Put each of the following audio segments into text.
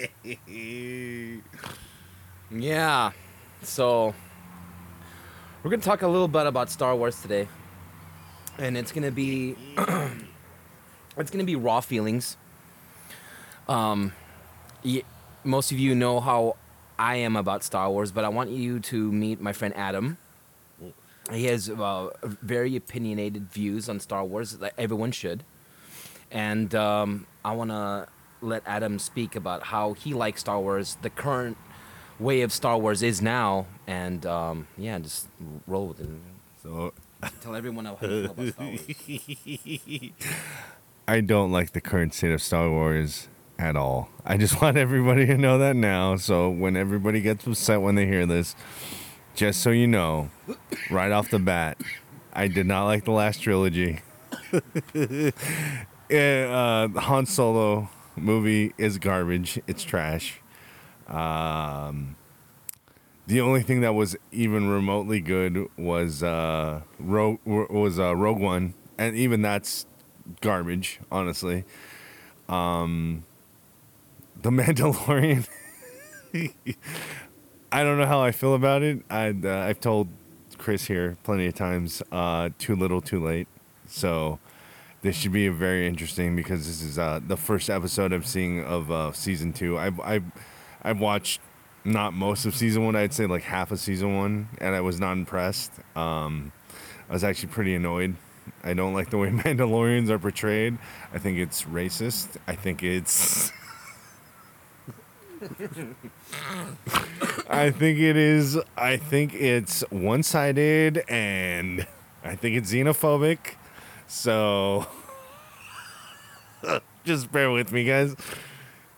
Yeah. So we're gonna talk a little bit about Star Wars today, and it's gonna be it's gonna be raw feelings. Um, y- most of you know how I am about Star Wars, but I want you to meet my friend Adam. He has uh, very opinionated views on Star Wars, like everyone should, and um, I want to let Adam speak about how he likes Star Wars, the current way of Star Wars is now, and um, yeah, just roll with it. So Tell everyone how you feel about Star Wars. I don't like the current state of Star Wars at all. I just want everybody to know that now. So when everybody gets upset when they hear this, just so you know, right off the bat, I did not like the last trilogy. Eh, uh, Han Solo movie is garbage. It's trash. Um, the only thing that was even remotely good was uh, Rogue was uh, Rogue One, and even that's garbage, honestly. Um, the Mandalorian. I don't know how I feel about it. I uh, I've told Chris here plenty of times. Uh, too little, too late. So this should be very interesting because this is uh, the first episode I'm seeing of uh, season two. I've I've I've watched not most of season one. I'd say like half of season one, and I was not impressed. Um, I was actually pretty annoyed. I don't like the way Mandalorians are portrayed. I think it's racist. I think it's. I think it is. I think it's one sided and I think it's xenophobic. So just bear with me, guys.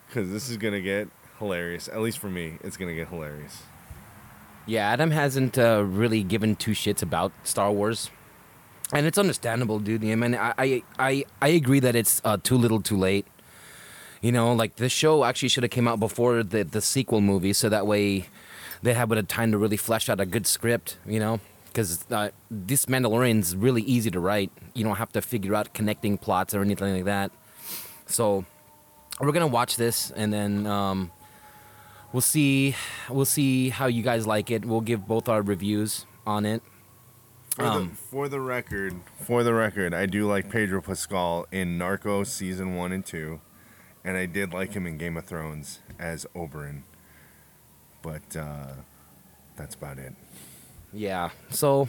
Because this is to get hilarious. At least for me, it's to get hilarious. Yeah, Adam hasn't uh, really given two shits about Star Wars, and it's understandable, dude. I mean, I I I, I agree that it's uh, too little, too late. You know, like this show actually should have came out before the the sequel movie, so that way they had a time to really flesh out a good script. You know, because uh, this Mandalorian's really easy to write. You don't have to figure out connecting plots or anything like that. So we're gonna watch this, and then. Um, we'll see we'll see how you guys like it we'll give both our reviews on it For, Um, the, for the record, for the record, I do like Pedro Pascal in Narcos season one and two, and I did like him in Game of Thrones as Oberyn. But uh, that's about it. Yeah so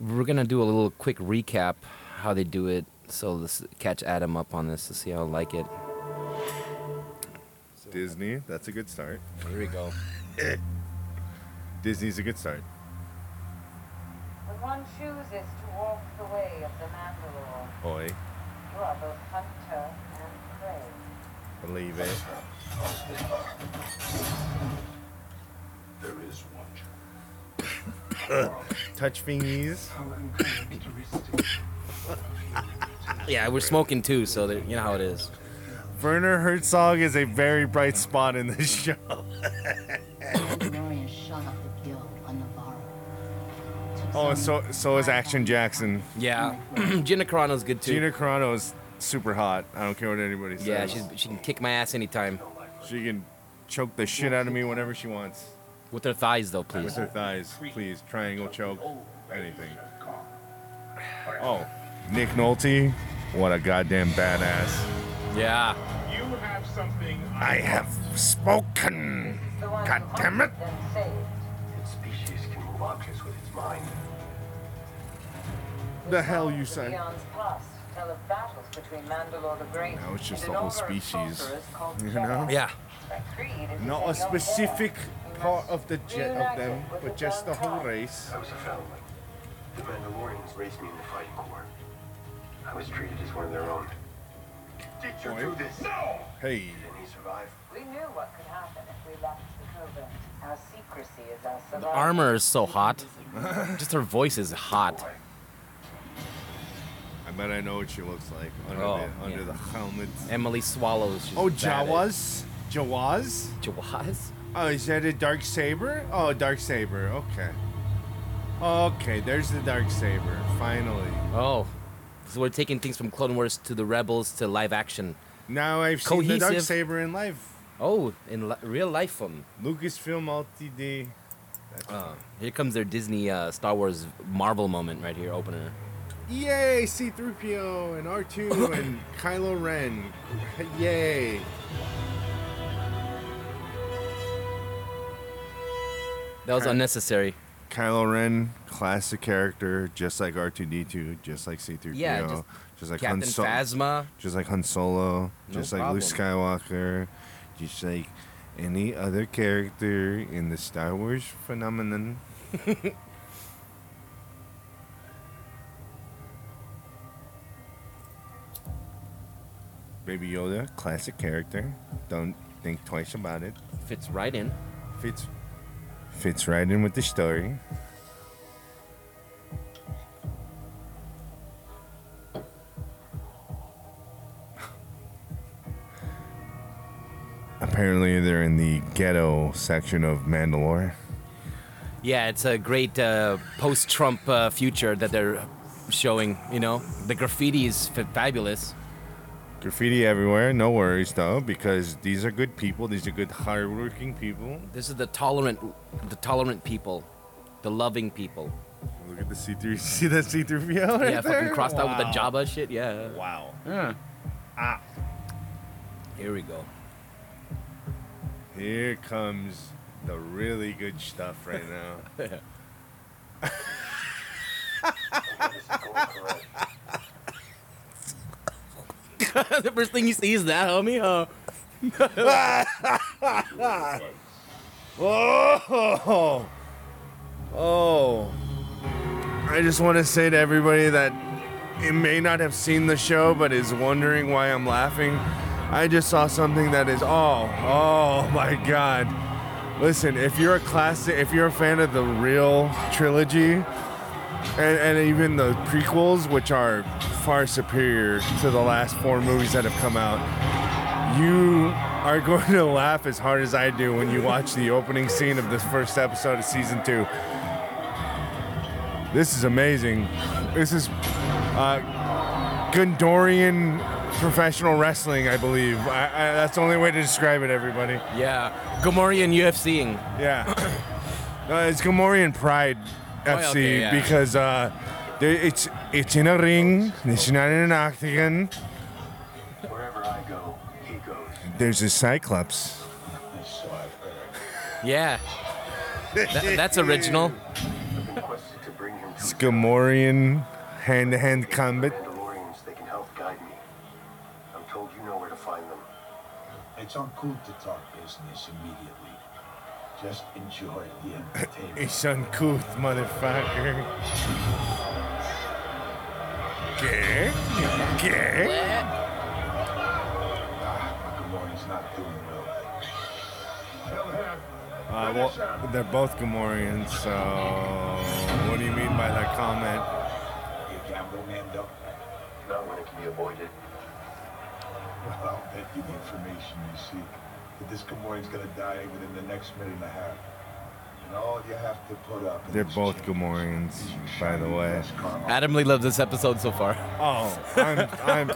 we're gonna do a little quick recap how they do it so let's catch adam up on this to see how I like it Disney, that's a good start. here we go Disney's a good start. When one chooses to walk the way of the Mandalore, Oi, you are both hunter and prey. believe it. There is one Touch fingies. yeah we're smoking too so that you know how it is Werner Herzog is a very bright spot in this show. Mandalorian shot up the guild on Nevarro. Took Oh, so so is Action Jackson. yeah gina carano's good too Gina Carano is super hot. I don't care what anybody says. yeah she's, she can kick my ass anytime she can choke the shit out of me whenever she wants. With their thighs though please. With their thighs, please. Triangle choke. Anything. Oh, Nick Nolte. What a goddamn badass. yeah You have something I have spoken. The God damn it. hunted and saved. Its species can move objects with its mind. The hell you say? eons past tell of battles between Mandalore the Great Now it's just and the whole species, you know? yeah Their creed is Not a specific hair. You part of the jet of them, but just the whole race. I was a foundling. The Mandalorians raised me in the fighting corps. I was treated as one of their own. Did you Boy. do this? No! Hey, Did he survive? We knew what could happen if we left the covert. Our secrecy is our the armor is so hot just her voice is hot I bet I know what she looks like under Oh, the under yeah. the helmet. emily swallows Oh, Jawas? Jawas? Jawas? Oh, is that a dark saber? Oh, dark saber. Okay. Okay, there's the dark saber. Finally. Oh, so we're taking things from Clone Wars to the Rebels to live action. Now I've seen the dark saber in life. Oh, in li- real life film. Lucasfilm Ltd. Uh, here comes their Disney uh, Star Wars Marvel moment right here, opener. Yay, C3PO and R2 and Kylo Ren. Yay. That was Okay. unnecessary. Kylo Ren, classic character, just like R2D2, just like C3PO, Yeah, just just like Captain Han Solo, Phasma. just like Han Solo, No just like. Luke Skywalker, just like any other character in the Star Wars phenomenon. Baby Yoda, classic character. Don't think twice about it. Fits right in. Fits fits right in with the story. Apparently, they're in the ghetto section of Mandalore. Yeah, it's a great uh, post-Trump uh, future that they're showing. You know, the graffiti is fabulous. Graffiti everywhere, no worries though, because these are good people. These are good, hardworking people. This is the tolerant, the tolerant people, the loving people. Look at the C3. See that C3PO right yeah, there? fucking crossed out with the Wow. Jabba shit. Yeah. Wow. Yeah. Ah. Here we go. Here comes the really good stuff right now. This is going correct. the first thing you see is that, homie. Uh, Oh, oh! I just want to say to everybody that it may not have seen the show, but is wondering why I'm laughing. I just saw something that is oh, oh my god! Listen, if you're a classic, if you're a fan of the real trilogy, and, and even the prequels, which are far superior to the last four movies that have come out, you are going to laugh as hard as I do when you watch the opening scene of this first episode of season two. This is amazing. This is uh, Gamorrean professional wrestling, I believe. I, I, that's the only way to describe it, everybody. yeah. Gamorrean UFCing. Yeah. uh, it's Gamorrean Pride FC yeah, okay, yeah. because uh, there, it's it's in a ring. It's not in an octagon. Wherever I go, he goes. There's a Cyclops. So I've heard. Yeah. That- that's original. I've been quested to bring him to It's Gamorrean hand-to-hand combat. They can help guide me. I'm told you know where to find them. It's uncool to talk business immediately. Just enjoy the entertainment. It's uncouth, motherfucker. Okay. Okay. Gamorrean's not doing well. Uh, well, they're both Gamorreans, so what do you mean by that comment? You gamble, Mando? Not when it can be avoided. Well, I'll bet you the information you seek. That this Gamorrean's gonna die within the next minute and a half. And all you have to put up They're both chamber Gamorreans, by the way. glass. Adam Lee loves this episode so far. Oh, I'm, I'm,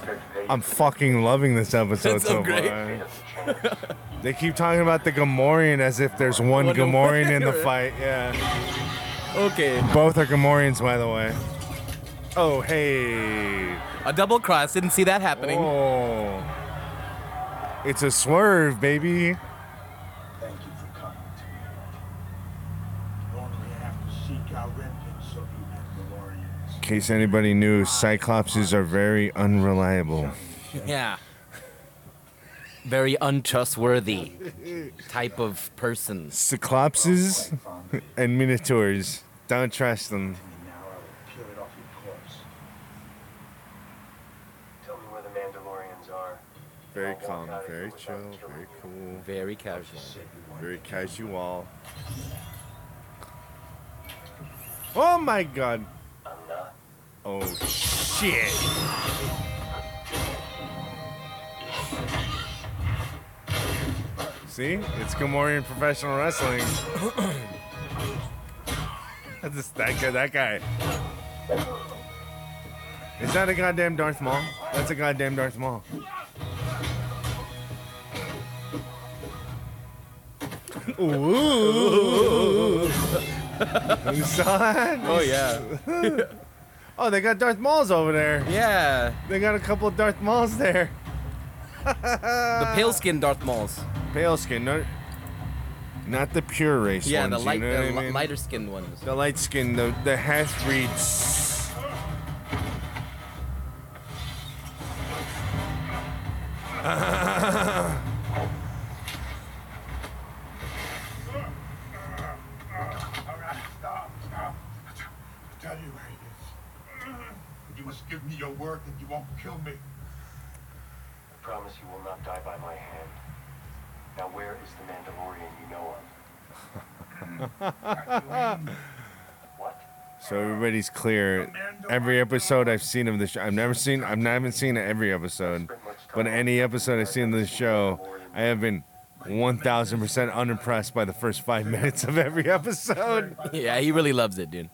I'm fucking loving this episode That's so so great. far. They keep talking about the Gamorrean as if there's one One Gamorrean in the Gamorrean. fight. Yeah. Okay. Both are Gamorreans, by the way. Oh, hey. A double cross. Didn't see that happening. Oh. It's a swerve, baby. Thank you for coming to me. Normally I have to seek out remnants of you Mandalorians. In case anybody knew, Cyclopses are very unreliable. Yeah. Very untrustworthy type of person. Cyclopses and Minotaurs. Don't trust them. And now I will peel it off your corpse. Tell me where the Mandalorians are. Very calm, very chill, very cool, Very casual. very casual. Oh my god. Oh shit. See? It's Gamorrean professional wrestling. That's just, that guy. That guy. Is that a goddamn Darth Maul? That's a goddamn Darth Maul. Ooh. you saw that? Oh yeah. Oh, they got Darth Mauls over there. Yeah. They got a couple of Darth Mauls there. The pale skinned Darth Mauls. Pale skin, no, not the pure race Yeah, ones. the light, you know the what I li- mean? lighter skinned ones. The light skin, the the half breeds. Alright, stop, stop. I tell you where he is. You must give me your word that you won't kill me. I promise you will not die by my hand. Now where is the Mandalorian you know of? what? So everybody's clear. Every episode I've seen of the show, I've never seen. I've not even seen every episode, but any episode I've seen of the show, I have been 1,000% unimpressed by the first five minutes of every episode. Yeah, he really loves it, dude.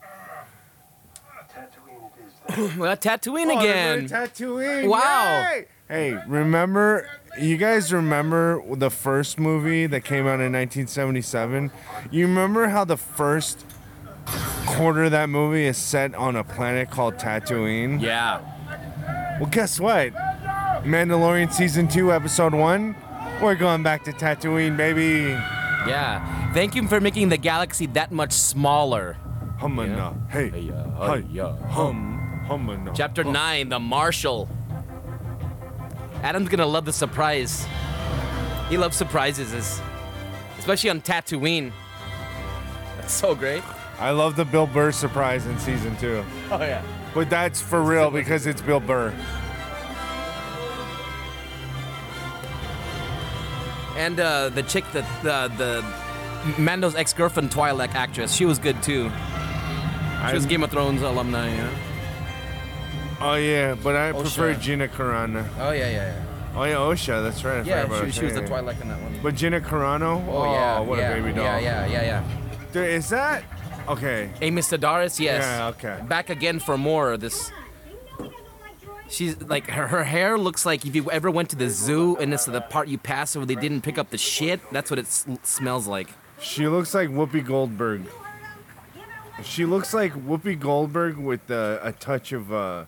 Tatooine it is then. Well, Tatooine Oh, again. they're Tatooine. Wow. Yay! Hey, remember? You guys remember the first movie that came out in 1977? You remember how the first quarter of that movie is set on a planet called Tatooine? yeah. Well, guess what? Mandalorian season two, episode one. We're going back to Tatooine, baby. Yeah. Thank you for making the galaxy that much smaller. Humana. Hey. Hey, uh, hey, uh, Hum. Humana. Chapter 9, The Marshal. Adam's gonna love the surprise. He loves surprises, especially on Tatooine. That's so great. I love the Bill Burr surprise in season two. Oh, yeah. But that's for real because it's Bill Burr. And uh, the chick that the the Mando's ex-girlfriend Twi'lek actress, she was good too. She was I'm- Game of Thrones alumni. Yeah. Oh yeah, but I prefer Gina Carano. Oh yeah, yeah, yeah. Oh yeah, Osha. That's right. I yeah. forgot Yeah, about she, she was the Osha, yeah. Twi'lek in that one. But Gina Carano. Oh, yeah, what yeah, a baby doll. Yeah, yeah, yeah, yeah. Dude, is that okay? Amy Sedaris, yes. Yeah, okay. Back again for more this. She's like her, her hair looks like if you ever went to the zoo and it's the part you pass where they didn't pick up the shit. That's what it s- smells like. She looks like Whoopi Goldberg. She looks like Whoopi Goldberg with uh, a touch of. uh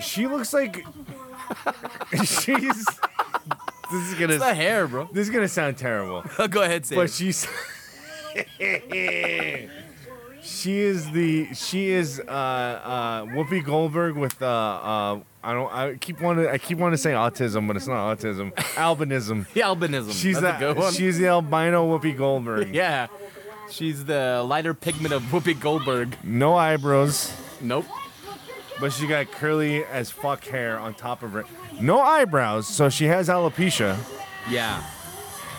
She looks like she's. This is gonna. It's the hair, bro. This is gonna sound terrible, Go ahead, say. but it. she's. she is the she is uh, uh, Whoopi Goldberg with uh, uh, I don't I keep wanting I keep wanting to say autism, but it's not autism. Albinism. The albinism. She's That's a the good one. she's the albino Whoopi Goldberg. yeah. She's the lighter pigment of Whoopi Goldberg. No eyebrows, Nope. but she got curly as fuck hair on top of her. No eyebrows, so she has alopecia, Yeah.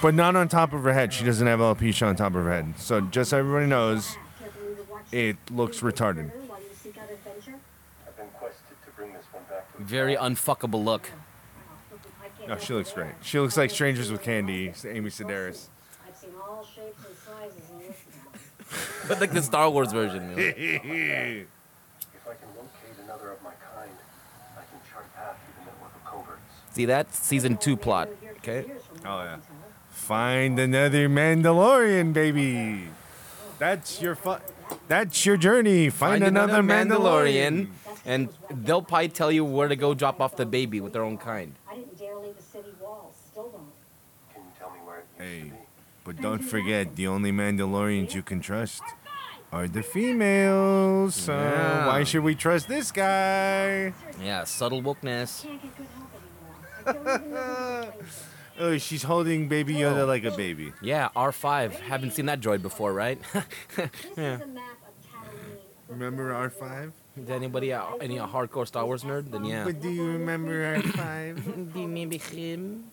But not on top of her head. She doesn't have alopecia on top of her head. So just so everybody knows, it looks retarded. I've been quested to bring this one back to Very unfuckable look. No, she looks great. She looks like Strangers with Candy, Amy Sedaris. I've seen all shapes and sizes in this now. But like the Star Wars version. you know? If I can locate another of my kind, I can chart path through the network of coverts. See that? Season two plot. Okay. Oh yeah. Find another Mandalorian, baby. That's your fu- That's your journey. Find, another, Mandalorian. And they'll probably tell you where to go drop off the baby with their own kind. I didn't dare leave the city walls. Still don't. Can you tell me where it used Hey, to be? but don't forget, the only Mandalorians you can trust are the females. So Yeah. why should we trust this guy? Yeah, subtle wokeness. Can't get good help anymore. I don't even know where to place it. Oh, she's holding Baby Yoda oh. like a baby. Yeah, R5. Haven't seen that droid before, right? This is a map of Tatooine. Remember R5? Is anybody a, any a hardcore Star Wars nerd? Then yeah. But do you remember R5? Do you remember him?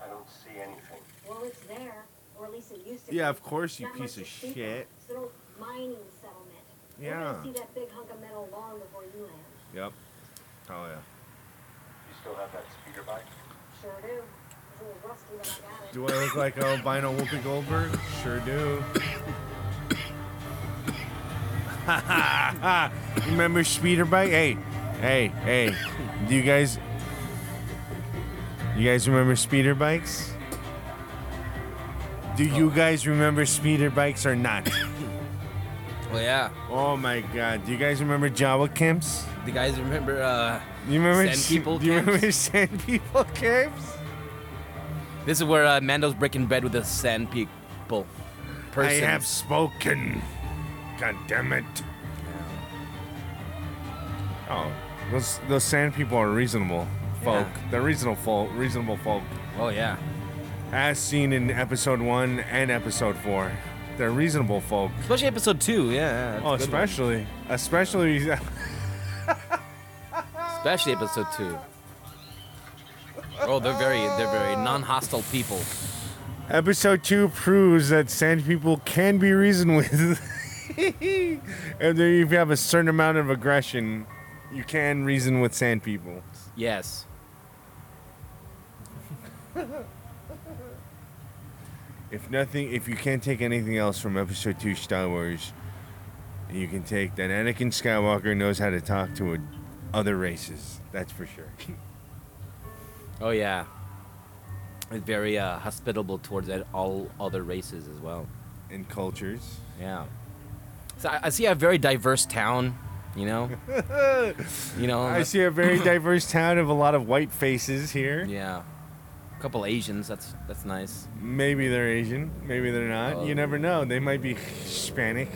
I don't see anything. Well, it's there, or at least it used to. Be. Yeah, of course, you piece of shit. It's an old mining settlement. You're Yeah. gonna see that big hunk of metal long before you land. Yep. Oh yeah. You still have that speeder bike? Sure do. It's a little rusty, but I got it. Do I look like an albino Whoopi Goldberg? Sure do. Remember speeder bike? Hey, hey, hey. Do you guys? You guys remember speeder bikes? Do you guys remember speeder bikes or not? Oh yeah. oh my god. Do you guys remember Jawa camps? Do you guys remember? Uh, You remember Sand people Do you camps? remember sand people camps? this is where uh, Mando's breaking bread with the sand people. I Persons. have spoken. God damn it. Oh, those those sand people are reasonable folk. Yeah. They're reasonable folk. Reasonable folk, Oh yeah. as seen in episode one and episode four. They're reasonable folk. Especially episode two. Yeah. yeah that's Oh, good one. especially, especially. Especially episode two. Oh, they're very, they're very non-hostile people. Episode two proves that sand people can be reasoned with. and then if you have a certain amount of aggression, you can reason with sand people. Yes. If nothing, if you can't take anything else from episode two Star Wars, you can take that Anakin Skywalker knows how to talk to a, other races. That's for sure. Oh yeah. It's very uh, hospitable towards all other races as well. And cultures. Yeah. So I, I see a very diverse town. You know. you know. I see a very diverse town of a lot of white faces here. Yeah. A couple Asians. That's that's nice. Maybe they're Asian, maybe they're not. Oh. You never know. They might be Hispanic.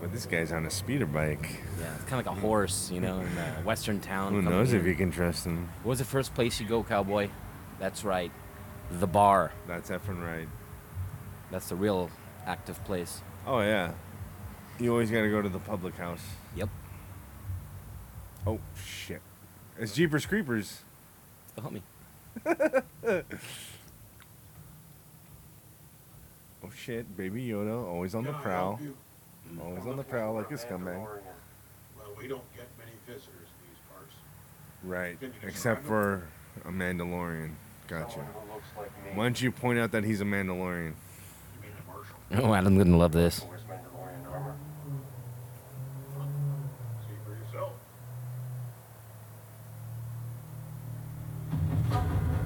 But this guy's on a speeder bike. Yeah. It's kind of like a horse. You know, in a western town. Who coming knows if you can trust him? What was the first place you go, cowboy? That's right. The bar. That's effing right. That's the real active place. Oh yeah. You always gotta go to the public house. Yep. Oh shit. It's Jeepers Creepers. Still help me. Oh shit, baby Yoda, always on the Can I prowl. Help you? Always on the prowl like a scumbag. Well, we don't get many visitors to these parts. Right. Except for a Mandalorian. Gotcha. Someone who looks like. Why don't you point out that he's a Mandalorian? You mean the Marshal? Oh, Adam's gonna love this. Where's Mandalorian armor? See for yourself.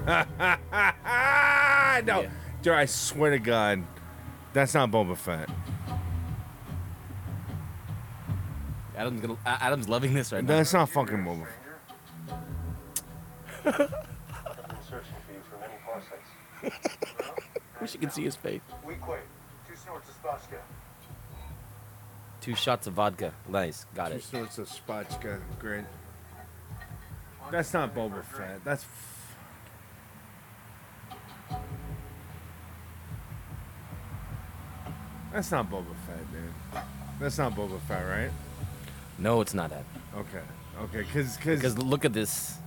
no, Yeah. dude, I swear to God, that's not Boba Fett. Adam's gonna. A- Adam's loving this right now. That's not fucking Boba. Fett. I've been searching for you for many parsecs. Wish you could see his face. Two snorts of Spotchka. Two shots of vodka. Nice. Got Two it. sorts of spotchka, great. That's not Boba Fett. That's. f- That's not Boba Fett, dude. That's not Boba Fett, right? No, it's not that. Okay, okay, cause, Because cause, look at this.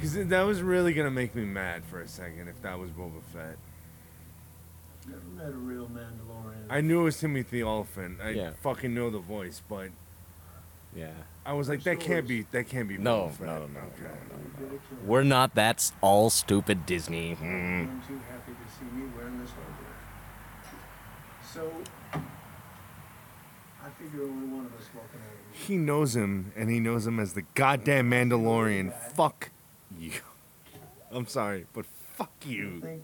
cause that was really gonna make me mad for a second if that was Boba Fett. Never met a real Mandalorian. I knew it was Timothy Olyphant. I Yeah. fucking know the voice, but Yeah. I was like, that can't be, that can't be. No, Boba Fett. no, no, no, Okay. Ridiculous. We're not that s- all stupid Disney. Mm. I'm too happy to see me wearing this hardware. So, I figure only one of us walking out of here. He knows him, and he knows him as the goddamn Mandalorian. Fuck you. I'm sorry, but fuck you.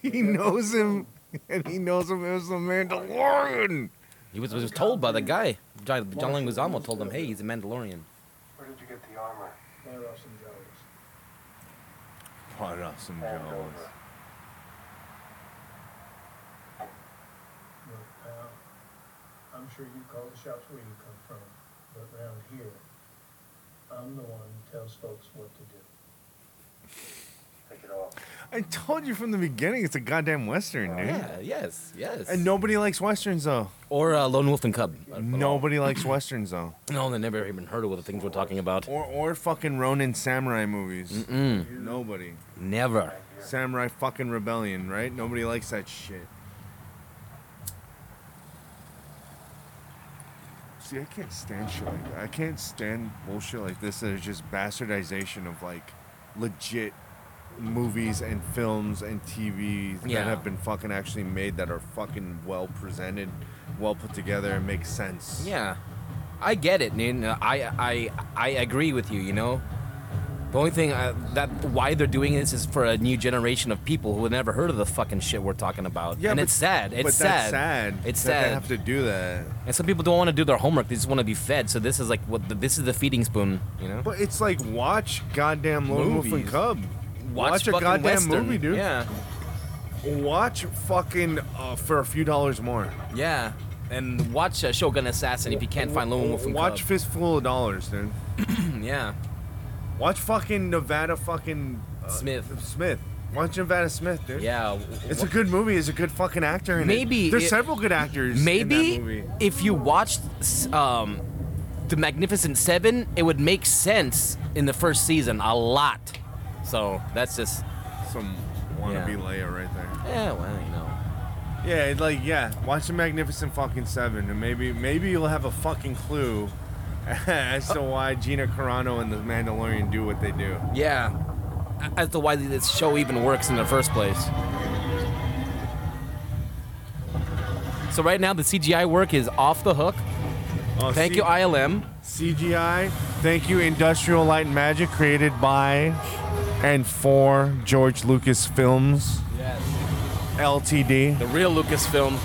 He knows him, and he knows him as the Mandalorian. He was, was told by the guy. John, John Leguizamo told him, "Hey, he's a Mandalorian." Where did you get the armor? right off some Jawas. Pot off some Hand Jawas. over. Look, pal, I'm sure you call the shots where you come from, but round here, I'm the one who tells folks what to do. Take it off. I told you from the beginning, it's a goddamn western, dude. Yeah. Yes. Yes. And nobody likes westerns though. Or uh, Lone Wolf and Cub. Nobody likes westerns though. No, they never even heard of what the things we're talking about. Or or fucking Ronin samurai movies. Mm. Nobody. Never. Samurai fucking rebellion, right? Nobody likes that shit. See, I can't stand shit like that. I can't stand bullshit like this that is just bastardization of like legit movies and films and TV Yeah. that have been fucking actually made that are fucking well presented, well put together, and make sense. Yeah, I get it, man. I I I agree with you. You know, The only thing uh, that why they're doing this is for a new generation of people who have never heard of the fucking shit we're talking about. Yeah, and but- it's sad. It's but sad. that's sad. It's that They have to do that. And some people don't want to do their homework. They just want to be fed. So this is like what the, this is the feeding spoon. You know. But it's like watch goddamn Lone Wolf and. Cub. Watch, a goddamn Western. movie, dude. Yeah. Watch fucking uh, for a few dollars more. Yeah. And watch uh, Shogun Assassin if you can't find Lone Wolf and Watch Fistful of Dollars, dude. Yeah. Watch fucking Nevada fucking uh, Smith. Smith. Watch Nevada Smith, dude. Yeah. It's a good movie. It's a good fucking actor in Maybe it. There's it- several good actors. in Maybe that movie. if you watched um, the Magnificent Seven, it would make sense in the first season a lot. So that's just some wannabe Yeah. Leia right there. yeah, well, you know. Yeah, like yeah, watch the Magnificent fucking Seven, and maybe maybe you'll have a fucking clue as to why Gina Carano and the Mandalorian do what they do. Yeah, as to why this show even works in the first place. So right now the CGI work is off the hook. Oh, Thank C- you ILM. CGI. Thank you, Industrial Light and Magic, created by and for George Lucas Films Yes. Ltd. The real Lucasfilm.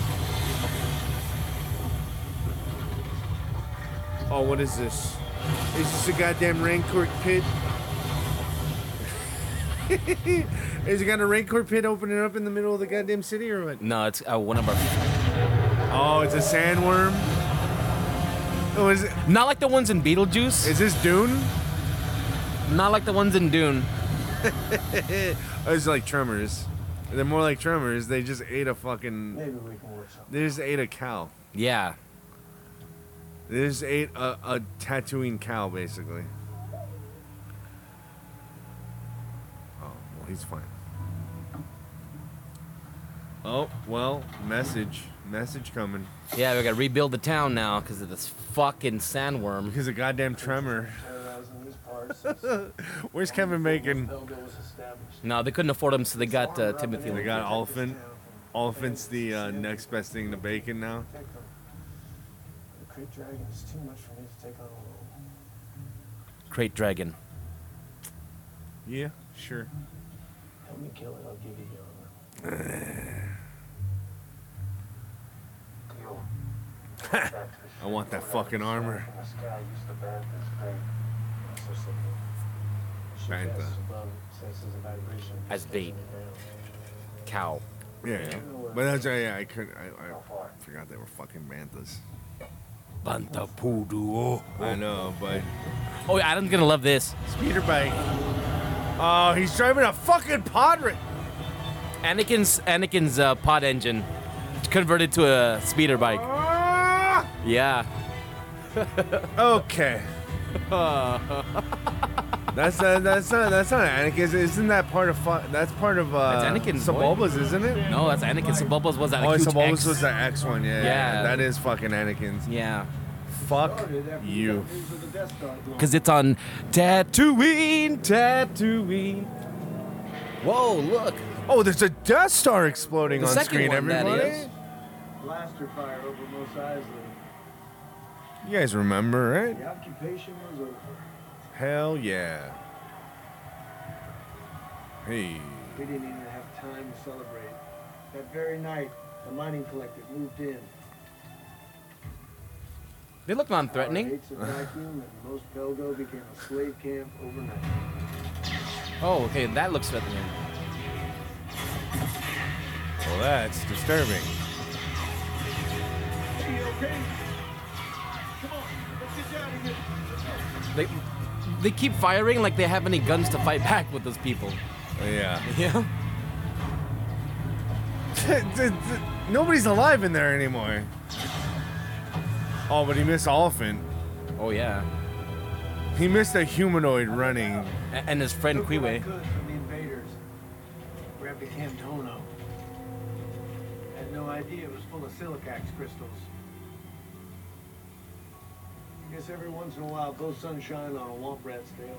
Oh, what is this? Is this a goddamn rancor pit? is it got a rancor pit opening up in the middle of the goddamn city or what? No, it's uh, one of our. Oh, it's a sandworm. Oh, is it? Not like the ones in Beetlejuice. Is this Dune? Not like the ones in Dune. Oh, it's like Tremors. They're more like Tremors. They just ate a fucking. Maybe we can work something. They just ate a cow. Yeah. They just ate a, a Tatooine cow, basically. Oh, well, he's fine. Oh, well, message. Message coming. Yeah, we gotta rebuild the town now because of this fucking sandworm. Because a goddamn tremor. Terrorizing these parts since Where's Kevin Bacon? Pelgo was established. No, they couldn't afford him, so they got uh, Timothy. They got Olyphant. Olyphant's the uh, next best thing to bacon now. Protect them. The Krayt Dragon is too much for me to take on alone. Krayt Dragon. Yeah, sure. Help me kill it, I'll give you the armor. Deal. I want that fucking armor. From the sky, use the Bantha's crate. So simple. Ship Bantha. passes above, senses a vibration. As bait. Cow. Yeah, yeah. but that's uh, yeah. I couldn't. I, I forgot they were fucking banthas. I know, but Oh, yeah, Adam's gonna love this. speeder bike. Oh, he's driving a fucking pod. Ra- Anakin's Anakin's uh, pod engine converted to a speeder bike. Ah! Yeah. Okay. that's uh, that's not that's not Anakin. Isn't that part of fu- that's part of uh, That's Anakin's boy. Sebulba's, isn't it? No, that's Anakin. Sebulba's was that a Oh, huge Sebulba's X. was the X one. Yeah, yeah. Yeah. That is fucking Anakin's. Yeah. Fuck you. Because it's on Tatooine, Tatooine. Whoa, look. Oh, there's a Death Star exploding The on second screen, one, that everybody. is. Blaster fire over Mos Eisley. You guys remember, right? The occupation was over. Hell yeah. Hey. We didn't even have time to celebrate. That very night, the mining collective moved in. They look Our non-threatening. gates of vacuum and Mos Pelgo became a slave camp overnight. Oh, okay, that looks threatening. Well, that's disturbing. Hey, okay? Come on, let's get out of here. They, they keep firing like they have any guns to fight back with those people. Yeah. Yeah. Nobody's alive in there anymore. Oh, but he missed Olyphant. Oh yeah. He missed a humanoid running. And his friend Took I Quiwe. the invaders. Grabbed a Camtono. Had no idea it was full of silicax crystals. I guess every once in a while, blow sunshine on a womp rat's tail.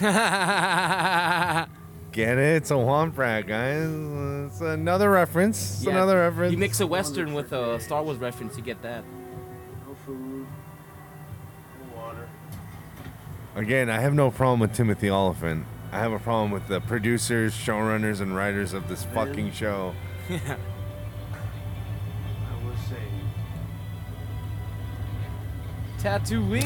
Get it? It's a Womp Rat, guys. It's another reference. It's Yeah, another reference. You mix a western with a Star Wars reference, you get that. No food. No water. Again, I have no problem with Timothy Olyphant. I have a problem with the producers, showrunners, and writers of this fucking show. Tatooine,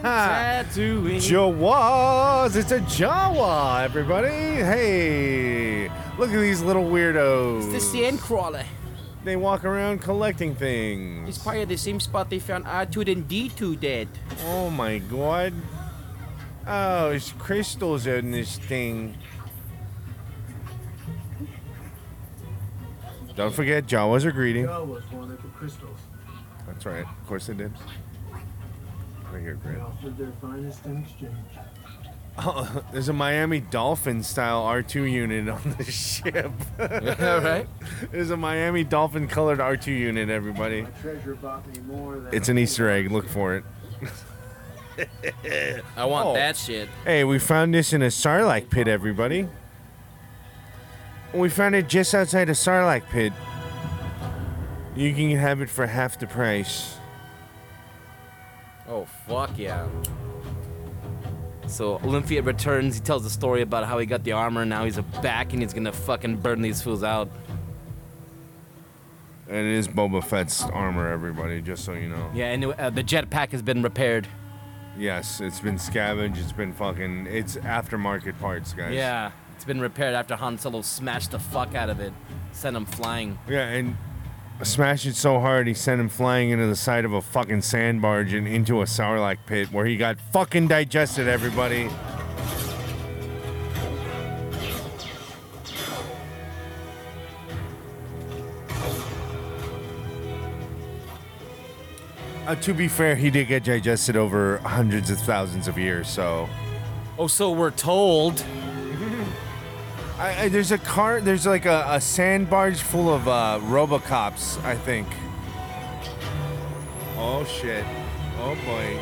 Tatooine. Jawas! It's a Jawa, everybody! Hey! Look at these little weirdos. It's the Sandcrawler. They walk around collecting things. It's probably the same spot they found R2 and D2 dead. Oh my god. Oh, it's crystals in this thing. Don't forget, Jawas are greedy. Jawas wanted the crystals. That's right. Of course they did. Right here, They Grant. offered their finest in exchange. Oh, there's a Miami Dolphin style R2 unit on the ship. Yeah, right? There's a Miami Dolphin colored R2 unit, everybody. My treasure bought me more than It's an Easter egg. Look for it. I want Oh. that shit. Hey, we found this in a Sarlacc pit, everybody. We found it just outside a Sarlacc pit. You can have it for half the price. Oh, fuck yeah. So Olympia returns. He tells the story about how he got the armor. Now he's back and he's gonna fucking burn these fools out. And it is Boba Fett's armor, everybody, just so you know. Yeah, and uh, the jetpack has been repaired. Yes, it's been scavenged. It's been fucking. It's aftermarket parts, guys. Yeah, it's been repaired after Han Solo smashed the fuck out of it, sent him flying. Yeah, and smashed it so hard he sent him flying into the side of a fucking sand barge and into a Sarlacc pit where he got fucking digested, everybody. Uh, to be fair, he did get digested over hundreds of thousands of years, so. Oh, so we're told. I, I, there's a car. There's like a, a sand barge full of uh, RoboCops. I think. Oh shit! Oh boy!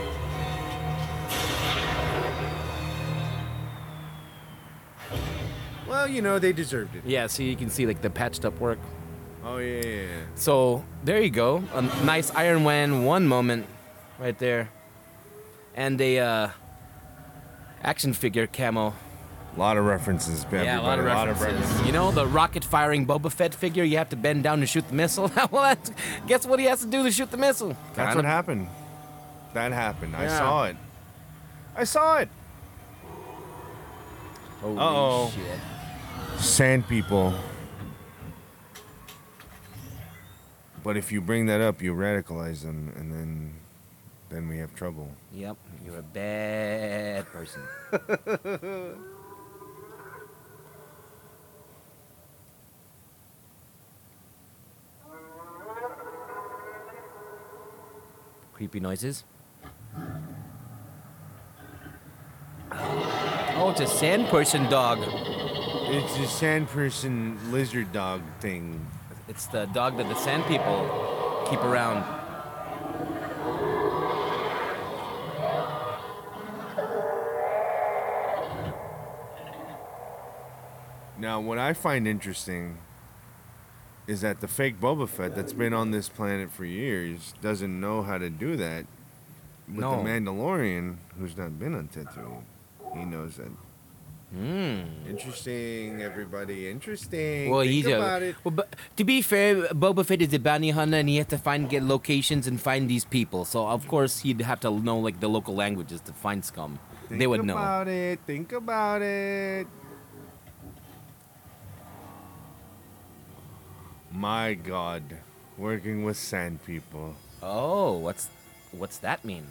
Well, you know they deserved it. Yeah, so you can see like the patched up work. Oh yeah. yeah, yeah. So there you go, a nice Iron Man one moment, right there, and a uh, action figure camo. A lot of references, Yeah, a lot of everybody, references. You know the rocket firing Boba Fett figure? You have to bend down to shoot the missile. well, that's, guess what he has to do to shoot the missile? That's Kinda- what happened. That happened. I saw it. I saw it. Holy Uh-oh. shit. Sand people. But if you bring that up, you radicalize them, and then, then we have trouble. Yep, you're a bad person. Creepy noises. Oh, it's a sand person dog. It's a sand person lizard dog thing. It's the dog that the sand people keep around. Now, what I find interesting is that the fake Boba Fett that's been on this planet for years doesn't know how to do that. With No. the Mandalorian, who's not been on Tatooine, he knows that. Hmm. Interesting, everybody. Interesting. Well, Think he's a, about it. well, but to be fair, Boba Fett is a bounty hunter, and he has to find get locations and find these people. So of course he'd have to know like the local languages to find scum. they would know. Think about it. Think about it. My God, working with sand people. Oh, what's what's that mean?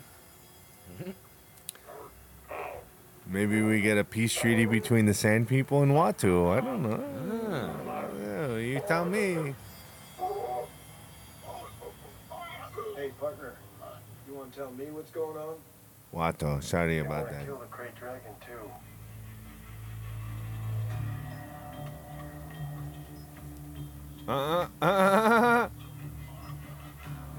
Maybe we get a peace treaty between the sand people and Watu. I don't know. Ah. Yeah, you tell me. Hey, partner, you want to tell me what's going on? Watu, sorry about that. kill the Krayt Dragon too. Uh, uh, uh,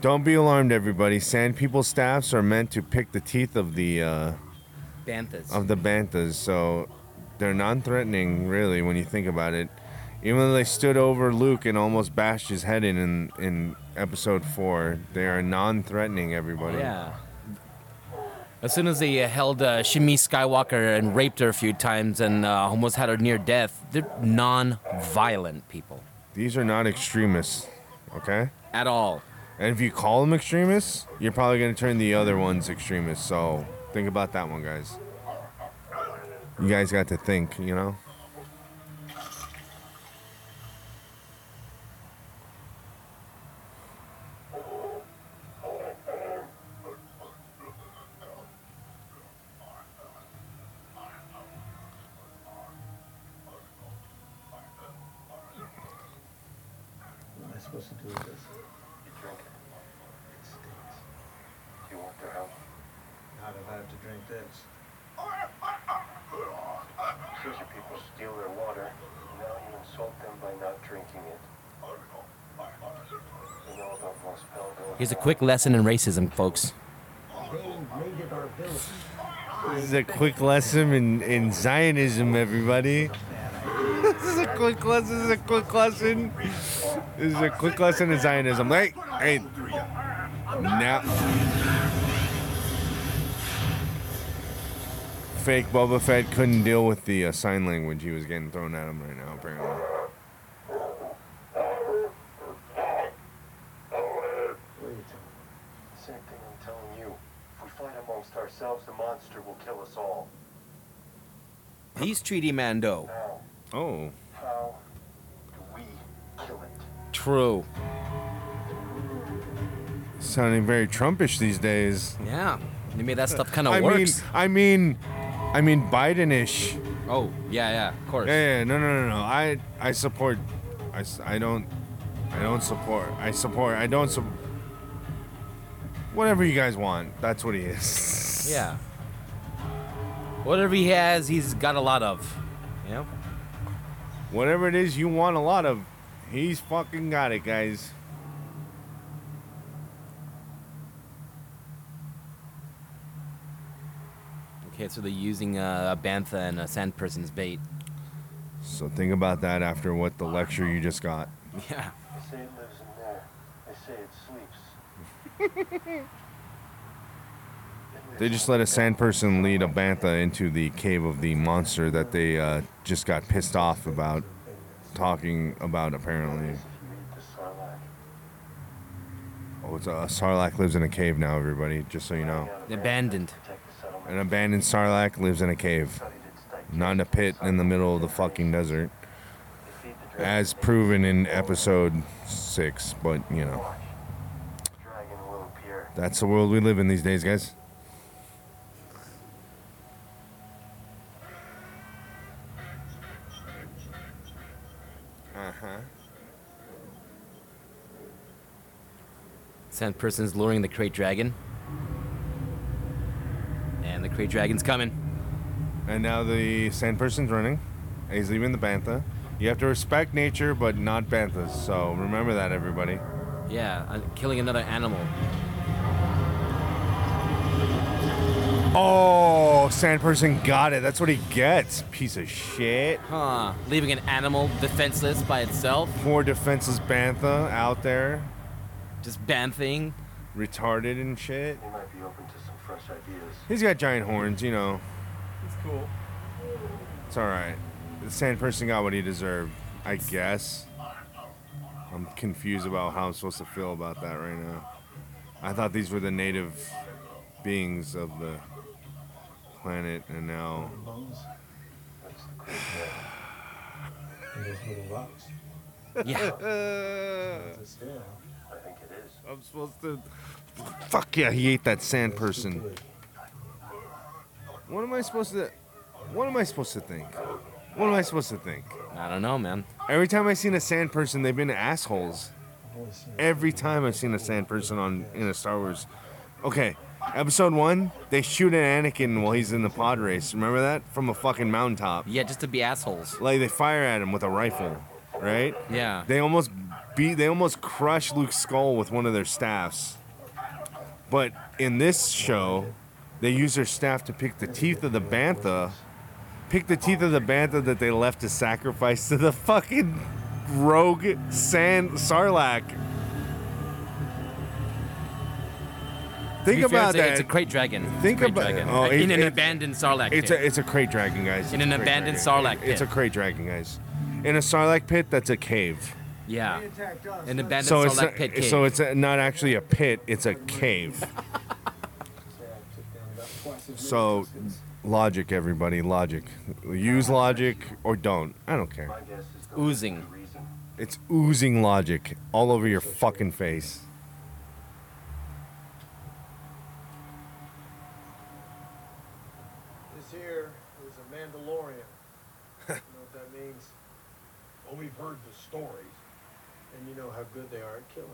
Don't be alarmed, everybody. Sand people staffs are meant to pick the teeth of the uh, Banthas. of the banthas, so they're non-threatening, really, when you think about it. Even though they stood over Luke and almost bashed his head in in, in episode four, they are non-threatening. Everybody. yeah. As soon as they uh, held uh, Shmi Skywalker and raped her a few times and uh, almost had her near death, they're non-violent people These are not extremists, okay? at all. And if you call them extremists, you're probably going to turn the other ones extremists. So think about that one, guys. You guys got to think, you know? What am I supposed to do with this? You drink it. It stinks. Do you want their help? Not if I have to drink this. Because your people steal their water. Now you insult them by not drinking it. You know about Mos Pelgo? Here's a quick lesson in racism, folks. This is a quick lesson in, in Zionism, everybody. this is a quick lesson. This is a quick lesson. This is a quick lesson in Zionism. Hey, hey. Now. Fake Boba Fett couldn't deal with the uh, sign language he was getting thrown at him right now, apparently. What are you telling me? Same thing I'm telling you. If we fight amongst ourselves, the monster will kill us all. He's Treaty Mando. Now, Oh. how do we kill it? True. Sounding very Trumpish these days. Yeah. Maybe that stuff kind of I works. mean, I mean, I mean Biden-ish. oh, yeah, yeah, of course. Yeah, yeah, no, no, no, no. I, I support. I, I don't, I don't support. I support. I don't support. Whatever you guys want, that's what he is. Yeah. Whatever he has, he's got a lot of. You know? Whatever it is you want a lot of, he's fucking got it, guys. Okay, so they're using uh, a bantha and a sand person's bait. So think about that after what the lecture you just got. Yeah. They say it lives in there. They say it. It They just let a sand person lead a bantha into the cave of the monster that they uh, just got pissed off about talking about apparently. If you eat the sarlacc, Oh, it's a Sarlacc lives in a cave now, everybody. Just so you know, Abandoned. protect the settlement. an abandoned Sarlacc lives in a cave, Studied its digestion. not in a pit in the middle of the fucking desert, They feed the dragon as proven in episode six. But you know, Watch. The dragon will appear. That's the world we live in these days, guys. Uh huh. Sand person's luring the Krayt dragon. And the Krayt dragon's coming. And now the sand person's running. and He's leaving the bantha. You have to respect nature, but not banthas. So remember that, everybody. Yeah, uh, killing another animal. Oh, sand person got it. That's what he gets. Piece of shit. Huh. Leaving an animal defenseless by itself. Poor defenseless bantha out there, Just banthing. retarded and shit. He might be open to some fresh ideas. He's got giant horns, you know. It's cool. It's all right. The sand person got what he deserved, I guess. I'm confused about how I'm supposed to feel about that right now. I thought these were the native beings of the planet, and now Bones That's the Krayt dragon. and those little rocks. Yeah. It's a stair. I think it is. I'm supposed to. Fuck yeah, he ate that sand person. What am I supposed to? What am I supposed to think? What am I supposed to think? I don't know, man. Every time I've seen a sand person, they've been assholes. I've always seen Every time I've seen a sand person on in a Star Wars. Okay, episode one, they shoot at Anakin while he's in the pod race. Remember that from a fucking mountaintop? Yeah, just to be assholes. Like they fire at him with a rifle, right? Yeah. They almost beat. They almost crush Luke's skull with one of their staffs. But in this show, they use their staff to pick the teeth of the bantha. Pick the teeth of the bantha that they left to sacrifice to the fucking rogue sand sarlacc. Think To be fair, about it's a- that. It's a Krayt dragon. Think Krayt about- dragon. oh, in it- an it- abandoned sarlacc It's pit. a it's a Krayt dragon, guys. In an abandoned dragon. sarlacc Pit. It's a pit. Krayt dragon, guys. In a sarlacc pit, that's a cave. yeah. An abandoned So it's sarlacc pit cave. so it's a, not actually a pit; it's a cave. So, logic, everybody, logic. Use logic or don't. I don't care. My guess is the Oozing. It's oozing logic all over your fucking face. This here is a Mandalorian. you know what that means? Well, we've heard the stories. And you know how good they are at killing.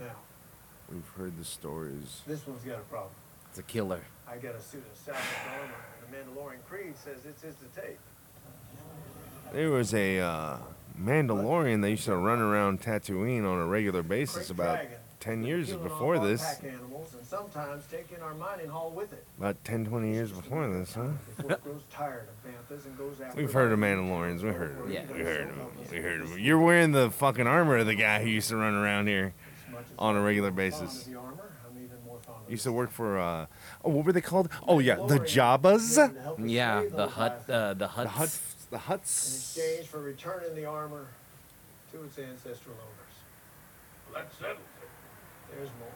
Now, We've heard the stories. this one's got a problem. It's a killer. I got a suit of salvage armor, and the Mandalorian Creed says it's his to take. There was a uh, Mandalorian that used to run around Tatooine on a regular basis Great about dragon. 10 years Killing before our this. Pack animals, and sometimes taking our mining haul with it. About 10, 20 years before this, huh? Before it grows tired of banthas and goes after We've heard of. Mandalorians. We heard of them. Yeah. We heard of them. We heard of them. You're wearing the fucking armor of the guy who used to run around here As much as on a I'm regular basis. of the armor, I'm even more fond of Used to work for, uh, oh, what were they called? Oh, yeah, the Mandalorian Jabbas? came to help us Yeah, the Hutt. lives Uh, the The Hutts. Hutts. The In Hutts. exchange for returning the armor to its ancestral owners. Well, that settles it. There's more.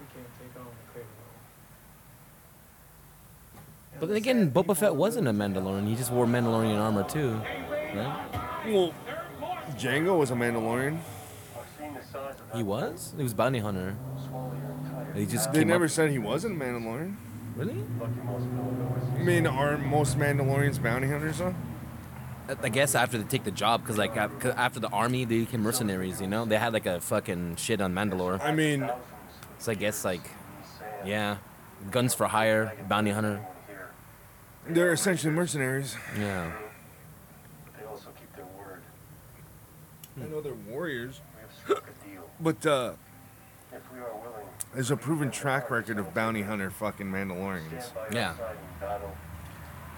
We can't take on the Krayt alone. But then again, Boba Fett wasn't a Mandalorian. He just wore Mandalorian armor too. Right? Well, Django was a Mandalorian. I've seen the size of that He was. He was bounty hunter. swallow your entire He just They never up. said he wasn't a Mandalorian. Really? I mean, are most Mandalorians bounty hunters, though? I- guess after they take the job, cause like after the army, they became mercenaries. You know, they had like a fucking shit on Mandalore. I mean, So I guess like, yeah, guns for hire, bounty hunter. They're essentially mercenaries. Yeah. they also keep their word. I know they're warriors, We have struck a deal. But uh, If we are willing, there's a proven track record of bounty hunter fucking Mandalorians. Yeah. our side in battle,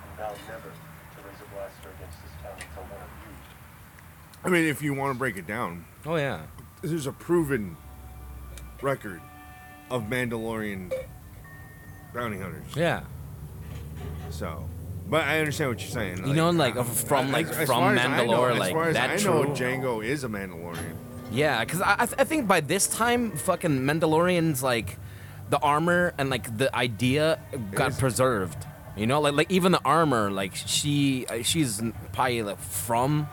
and vow never to raise a blaster against this town until one of you I mean, if you want to break it down, Oh yeah. there's a proven record of Mandalorian bounty hunters. Yeah. So, but I understand what you're saying. You know, like, from, like, from far as I know- Mandalore, as like, far as that I know, true. Django is a Mandalorian. Yeah, because I, I th- I think by this time, fucking Mandalorians, like, the armor and, like, the idea got is- preserved. You know, like, like even the armor, like, she uh, she's probably, like, from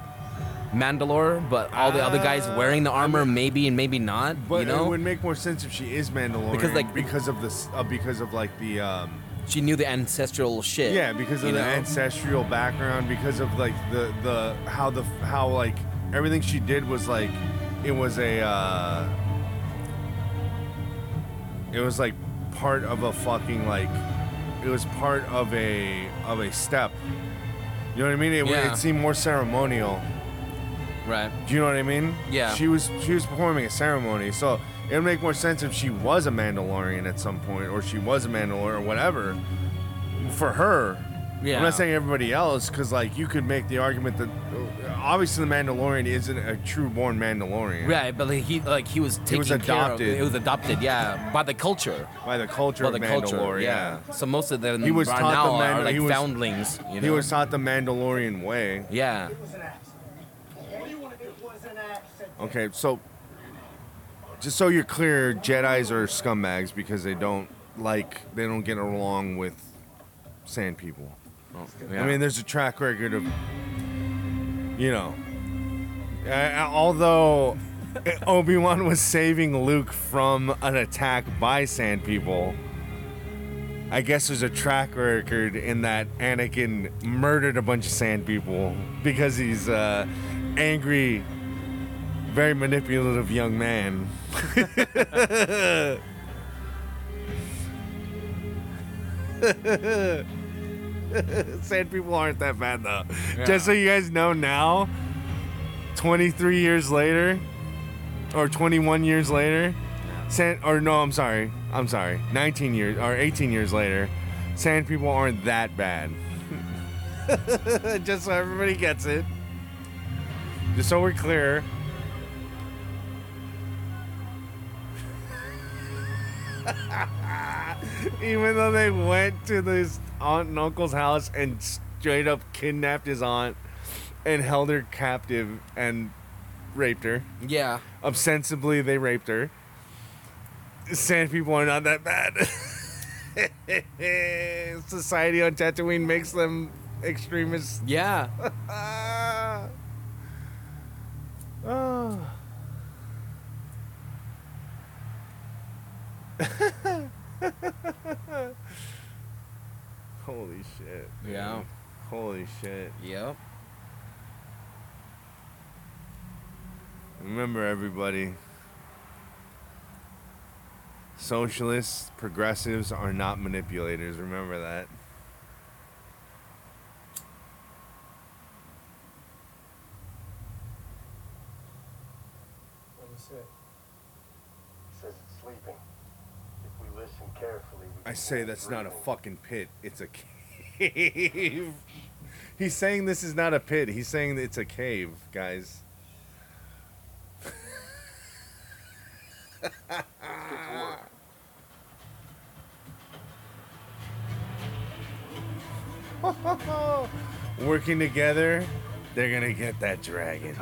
Mandalore, but all the other guys Uh, wearing the armor, maybe and maybe not, But you know? it would make more sense if she is Mandalorian Because, like- because of this uh, because of like the um, she knew the ancestral shit. yeah because of you the know? ancestral background because of like the the how the how like everything she did was like it was a uh, it was like part of a fucking like it was part of a of a step. You know what I mean? It, Yeah. it seemed more ceremonial. Right. Do you know what I mean? Yeah. She was she was performing a ceremony, so it would make more sense if she was a Mandalorian at some point, or she was a Mandalorian, or whatever. For her, Yeah. I'm not saying everybody else, because like you could make the argument that uh, obviously the Mandalorian isn't a true-born Mandalorian Right, but like, he like he was taken was care of. adopted. It was adopted, yeah, by the culture. by the culture By of the Mandalore. culture, yeah. So most of them He was right taught now the Mandal- are like he was- foundlings. You know? He was taught the Mandalorian way. Yeah. It was an accident. It was an accident. Okay, so just so you're clear, Jedi's are scumbags because they don't like they don't get along with sand people. Yeah. I mean, there's a track record of, you know, uh, although Obi Wan was saving Luke from an attack by sand people. I guess there's a track record in that Anakin murdered a bunch of sand people because he's uh, angry, very manipulative young man. Sand people aren't that bad though. Just so you guys know now, 23 years later, or 21 years later, sand or no, I'm sorry, I'm sorry, 19 years or 18 years later, sand people aren't that bad. Just so everybody gets it. Just so we're clear. Even though they went to this aunt and uncle's house and straight up kidnapped his aunt and held her captive and raped her. Yeah. Ostensibly, they raped her. Sand people are not that bad. Society on Tatooine makes them extremists. Yeah. Ah. Oh. Holy shit. dude. Yeah. Holy shit. Yep. Remember, everybody. Socialists, progressives are not manipulators. Remember that. What was it? says it's sleeping. If we listen carefully, we I say that's not a fucking pit. It's a cave. He's saying this is not a pit. He's saying it's a cave, guys. Let's get to work. Working together, they're gonna get that dragon.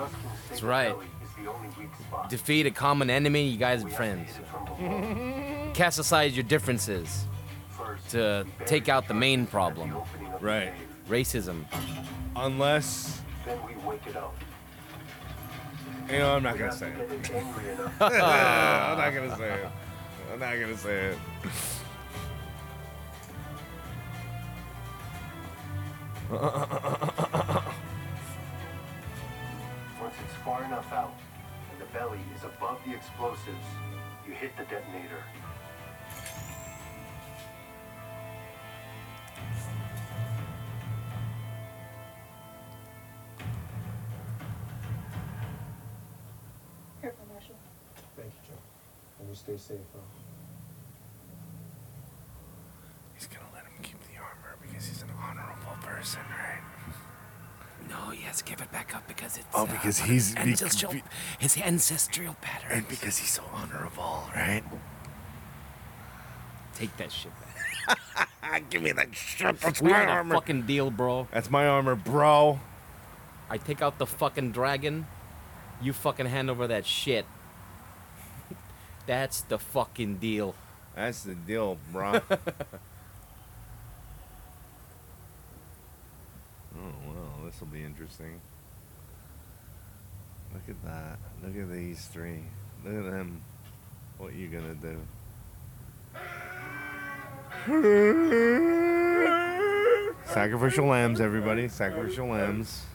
That's right. Belly is the only weak spot. Defeat a common enemy, you guys are friends. activated from below. Cast aside your differences First, to take out the main problem. the opening of the Right. racism. Unless, Then we wake it up. you know, I'm not gonna say it. get it angry enough. I'm not gonna say it. I'm not gonna say it. Once it's far enough out and the belly is above the explosives, you hit the detonator. Stay safe, huh? He's gonna let him keep the armor because he's an honorable person, right? No, he has to give it back up because it's. Oh, uh, because he's- ancestral, be- his ancestral pattern. And because he's so honorable, right? Take that shit back. Give me that shit. That's We my had a armor. fucking deal, bro. That's my armor, bro. I take out the fucking dragon. You fucking hand over that shit. That's the fucking deal. That's the deal, bro. oh well, this will be interesting. Look at that. Look at these three. Look at them. What you gonna do? Sacrificial lambs, everybody. Sacrificial lambs.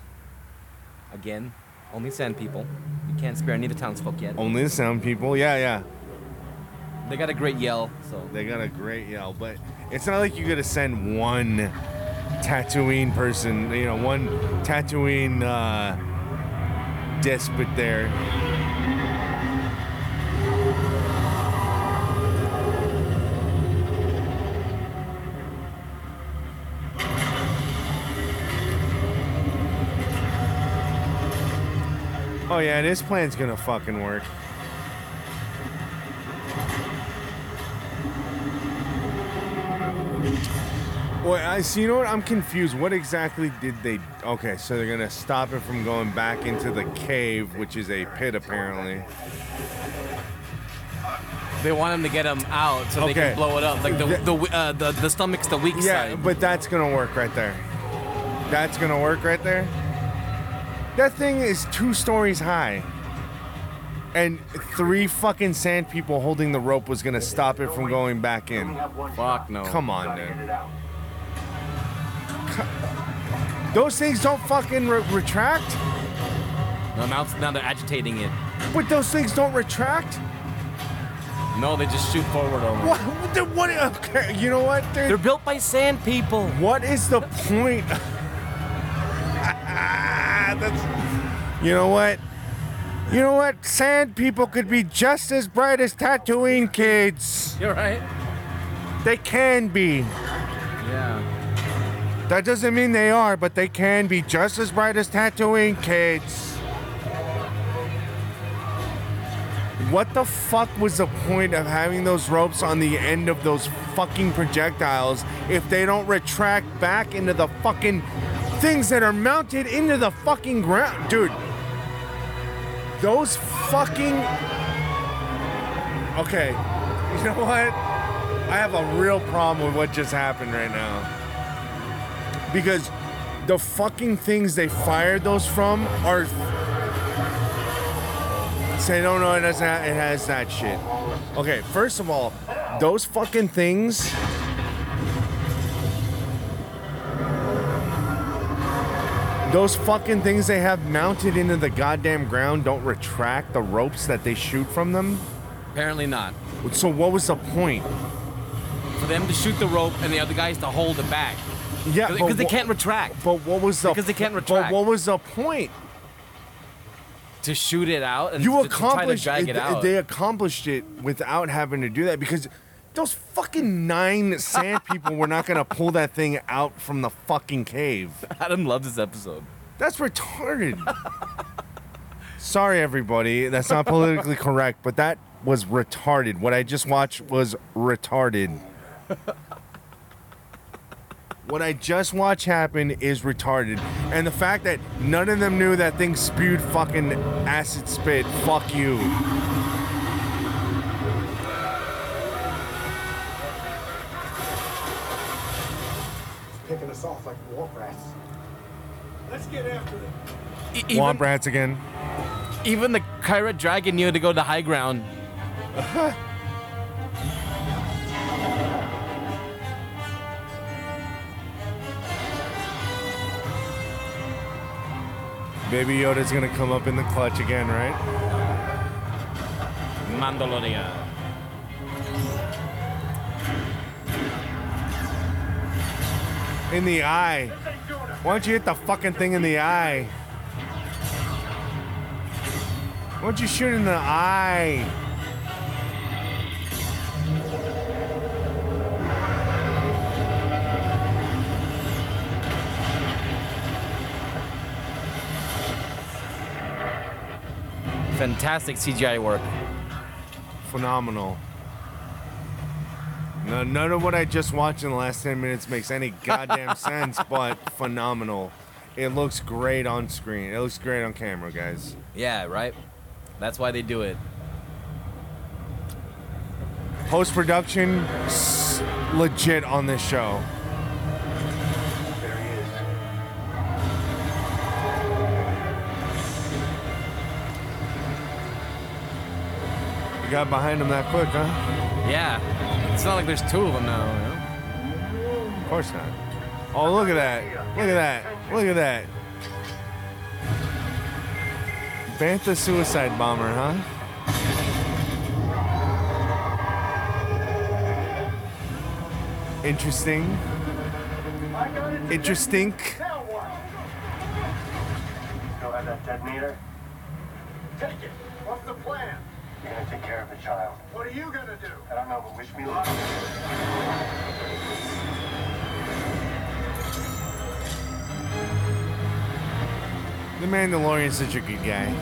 Again, only sand people. You can't spare any of the townsfolk yet. Only the sound people. Yeah, yeah. They got a great yell, so. They got a great yell, but it's not like you gotta send one Tatooine person, you know, one Tatooine uh, despot there. Oh yeah, this plan's gonna fucking work. Well, I see. You know what? I'm confused. What exactly did they? Okay, so they're gonna stop it from going back into the cave, which is a pit, apparently. They want him to get him out so they Okay. can blow it up. Like the the uh, the, the stomach's the weak Yeah, side. but that's gonna work right there. That's gonna work right there. That thing is two stories high, and three fucking sand people holding the rope was gonna stop it from going back in. only have one Fuck no. Come on, dude. Those things don't fucking re- retract. No, now, now they're agitating it. But those things don't retract. No, they just shoot forward only. What? What? what okay, you know what, dude? They're built by sand people. What is the point? That's. You know what? You know what? Sand people could be just as bright as Tatooine kids. You're right. They can be. That doesn't mean they are, but they can be just as bright as Tatooine kids. what the fuck was the point of having those ropes on the end of those fucking projectiles if they don't retract back into the fucking things that are mounted into the fucking ground? Dude, those fucking. Okay, you know what? I have a real problem with what just happened right now. Because the fucking things they fired those from are. Say, no, no, it doesn't. It has that shit. Okay, first of all, those fucking things. Those fucking things they have mounted into the goddamn ground don't retract the ropes that they shoot from them. Apparently not. So what was the point? For them to shoot the rope and the other guys to hold it back. Yeah, Because they wha- can't retract. But what was the? Because they can't retract. But what was the point? To shoot it out and You to, to try to accomplished drag it, out. They accomplished it without having to do that because those fucking nine sand people were not gonna pull that thing out from the fucking cave. Adam loved this episode. That's retarded. Sorry, everybody. That's not politically correct, but that was retarded. What I just watched was retarded. What I just watched happen is retarded. And the fact that none of them knew that thing spewed fucking acid spit, fuck you. Picking us off like womp rats. Let's get after it. E- even, Womp rats again. even the Krayt Dragon knew to go to high ground. Baby Yoda's gonna come up in the clutch again, right? Mandalorian. In the eye. Why don't you hit the fucking thing in the eye? Why don't you shoot in the eye? Fantastic CGI work. Phenomenal. No, none of what I just watched in the last 10 minutes makes any goddamn sense, but phenomenal. It looks great on screen. It looks great on camera, guys. Yeah, right? That's why they do it. Post production, legit on this show. You got behind them that quick, huh? Yeah. It's not like there's two of them now. You know? Of course not. Oh, look at that. Look at that. Look at that. Bantha suicide bomber, huh? Interesting. Interesting. Still have that detonator? Take it. What's the plan? You're gonna take care of the child. What are you gonna do? I don't know, but wish me luck. The Mandalorian's such a good guy.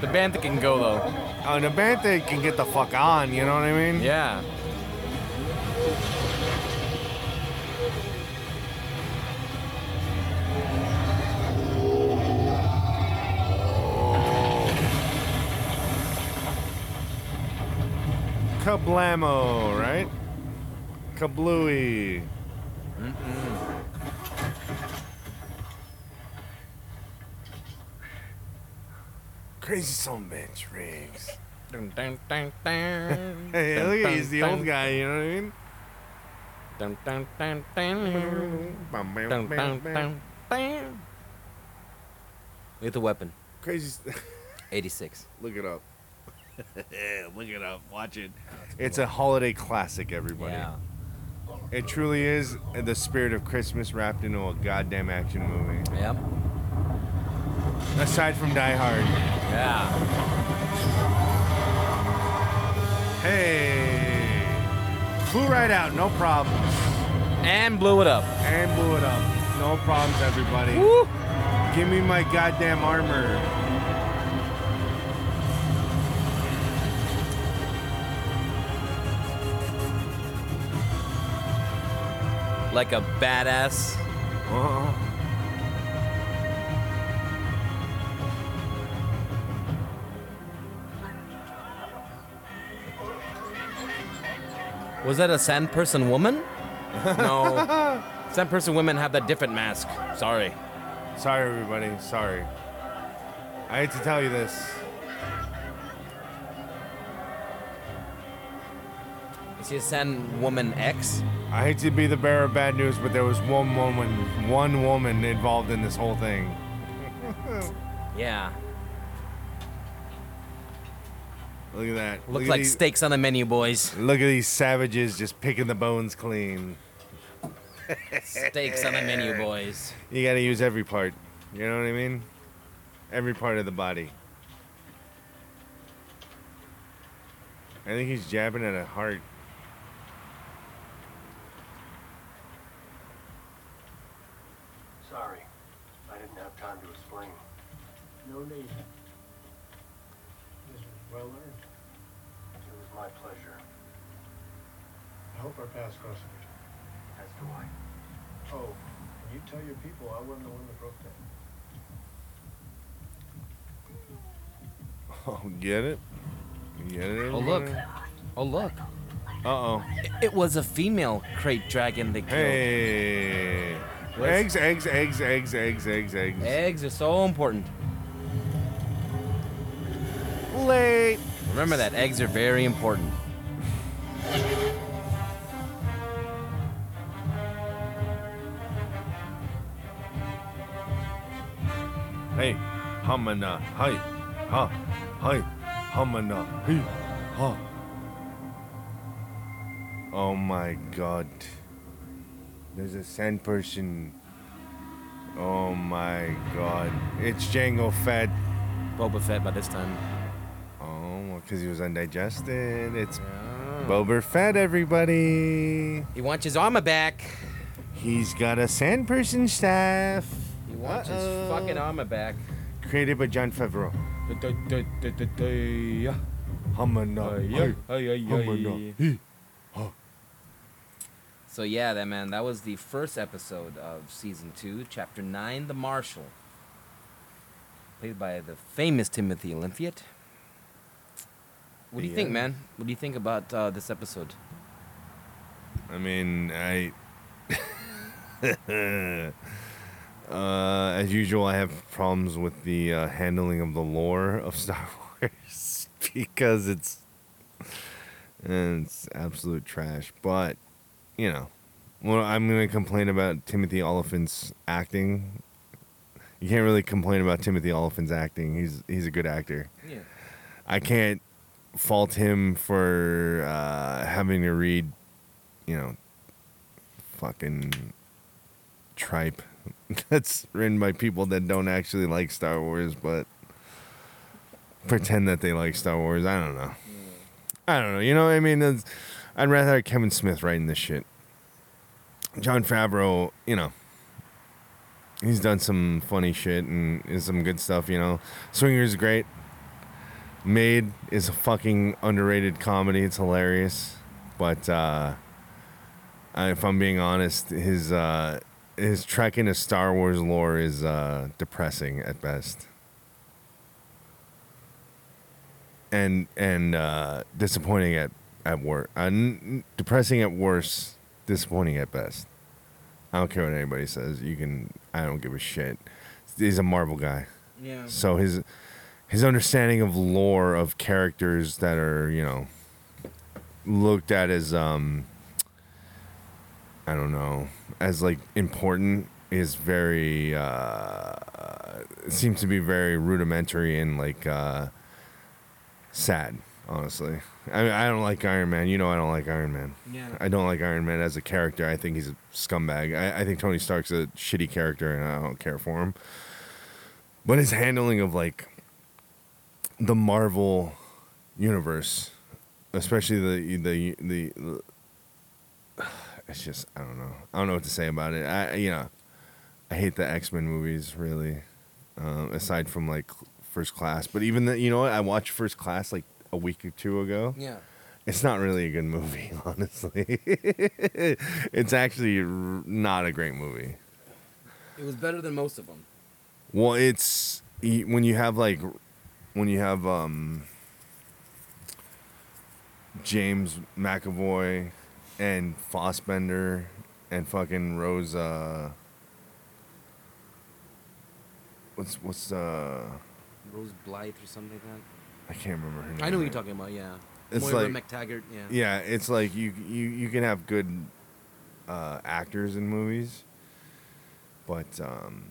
The Bantha can go though. Oh, the Bantha can get the fuck on, you know what I mean? Yeah. Kablamo, right? Kablooey. Mm-hmm. Crazy son of bitch, Riggs. Dun, dun, dun, dun. Hey, look at he's the Dun, old guy, you know what I mean? Dun, dun, dun, dun. Bam, bam, Dun, bam, dun, dun, bam. Look at the weapon. Crazy. 86. look it up. look it up. Watch it. It's a holiday classic, everybody. Yeah. It truly is the spirit of Christmas wrapped into a goddamn action movie. Yep. Aside from Die Hard. Yeah. Hey. Flew right out, no problems. And blew it up. And blew it up. No problems, everybody. Woo. Give me my goddamn armor. Like a badass. Uh-huh. Was that a sand person woman? No. sand person women have that different mask. Sorry. Sorry, everybody. Sorry. I hate to tell you this. A woman X? I hate to be the bearer of bad news, but there was one woman, one woman involved in this whole thing. Yeah. Look at that. Look at like these, steaks on the menu, boys. Look at these savages just picking the bones clean. Steaks on the menu, boys. You gotta use every part. You know what I mean? Every part of the body. I think he's jabbing at a heart. Sorry. I didn't have time to explain. No need. This was well earned. It was my pleasure. I hope our paths cross again. As do I. Oh, and you tell your people I wasn't the one that broke that. Oh, get it? Get it? Oh look. Oh look. Uh oh. It was a female Krayt dragon they killed. Hey. Eggs, eggs, eggs, eggs, eggs, eggs, eggs. Eggs are so important. Remember that eggs are very important. Hey, hamana, hi, ha, hi, hamana, hey, ha. Oh my god. There's a sand person. Oh my god. It's Django Fett. Boba Fett by this time. Because he was undigested. It's. Boba Fett, everybody. He wants his armor back. He's got a sand person staff. He wants his Uh-oh. fucking armor back. Created by Jon Favreau. Hamana, hamana. So yeah, that man, that was the first episode of season two, chapter nine, The Marshal, played by the famous Timothy Olyphant. What do you think, man? What do you think about uh, this episode? I mean, I. uh, as usual, I have problems with the uh, handling of the lore of Star Wars because it's it's absolute trash. But you know, well, I'm gonna complain about Timothy Olyphant's acting. You can't really complain about Timothy Olyphant's acting. He's he's a good actor. Yeah. I can't fault him for uh, having to read, you know, fucking tripe that's written by people that don't actually like Star Wars, but pretend that they like Star Wars. I don't know. I don't know. You know what I mean? It's- I'd rather have Kevin Smith writing this shit. Jon Favreau, you know, he's done some funny shit and is some good stuff, you know. Swingers great. Made is a fucking underrated comedy. It's hilarious. But uh if I'm being honest, his uh his trek into Star Wars lore is uh depressing at best. And and uh disappointing at at worst. Uh, n- depressing at worst, disappointing at best. I don't care what anybody says. You can I don't give a shit. He's a Marvel guy. Yeah. So his his understanding of lore of characters that are, you know, looked at as um I don't know, as like important is very uh seems to be very rudimentary and like uh sad, honestly. I mean, I don't like Iron Man. You know I don't like Iron Man. Yeah. I don't like Iron Man as a character. I think he's a scumbag. I, I think Tony Stark's a shitty character and I don't care for him. But his handling of like the Marvel universe, especially the the the, the it's just I don't know. I don't know what to say about it. I you know, I hate the X Men movies really. Um, aside from like First Class, but even the, you know what? I watched First Class like a week or two ago. Yeah. it's not really a good movie, honestly. it's actually not a great movie. It was better than most of them. Well, it's when you have like when you have um James McAvoy and Fassbender and fucking Rose uh what's what's uh Rose Blythe or something like that. I can't remember her name. I know what you're talking about. Yeah. It's Moira like- MacTaggert. Yeah. Yeah, it's like you you you can have good uh, actors in movies, but um,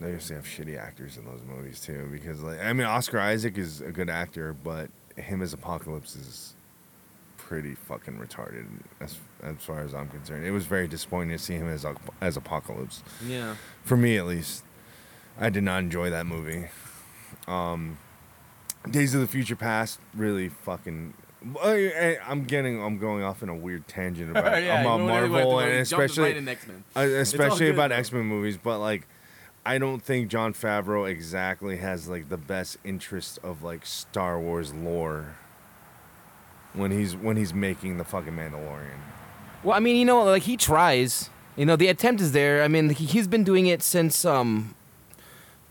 they used to have shitty actors in those movies too. Because like I mean, Oscar Isaac is a good actor, but him as Apocalypse is pretty fucking retarded as as far as I'm concerned. It was very disappointing to see him as as Apocalypse Yeah. for me at least. I did not enjoy that movie. Um, Days of the Future Past really fucking. I, I'm getting. I'm going off in a weird tangent about, Yeah, about you went everywhere, Marvel and especially right X-Men. It's all especially about. X Men movies. But like, I don't think Jon Favreau exactly has like the best interest of like Star Wars lore when he's when he's making the fucking Mandalorian. Well, I mean, you know, like he tries. You know, the attempt is there. I mean, he, he's been doing it since um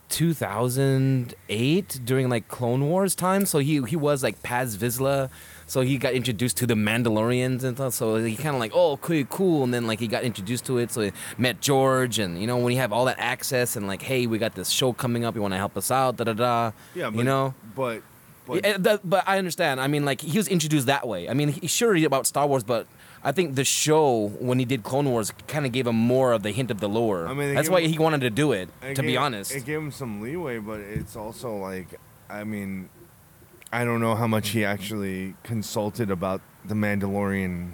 2008 during like Clone Wars time. So he he was like Paz Vizsla. So he got introduced to the Mandalorians and stuff. So he kind of like, oh, cool, cool. And then like he got introduced to it. So he met George, and you know, when you have all that access and like, hey, we got this show coming up. You want to help us out? Da da da. Yeah, but, you know. but but Yeah, that- but I understand. I mean, like he was introduced that way. I mean, he, sure he about Star Wars, but I think the show when he did Clone Wars kind of gave him more of the hint of the lore. I mean, that's why him- he wanted to do it. It To be honest, it gave him some leeway, but it's also like, I mean, I don't know how much he actually consulted about the Mandalorian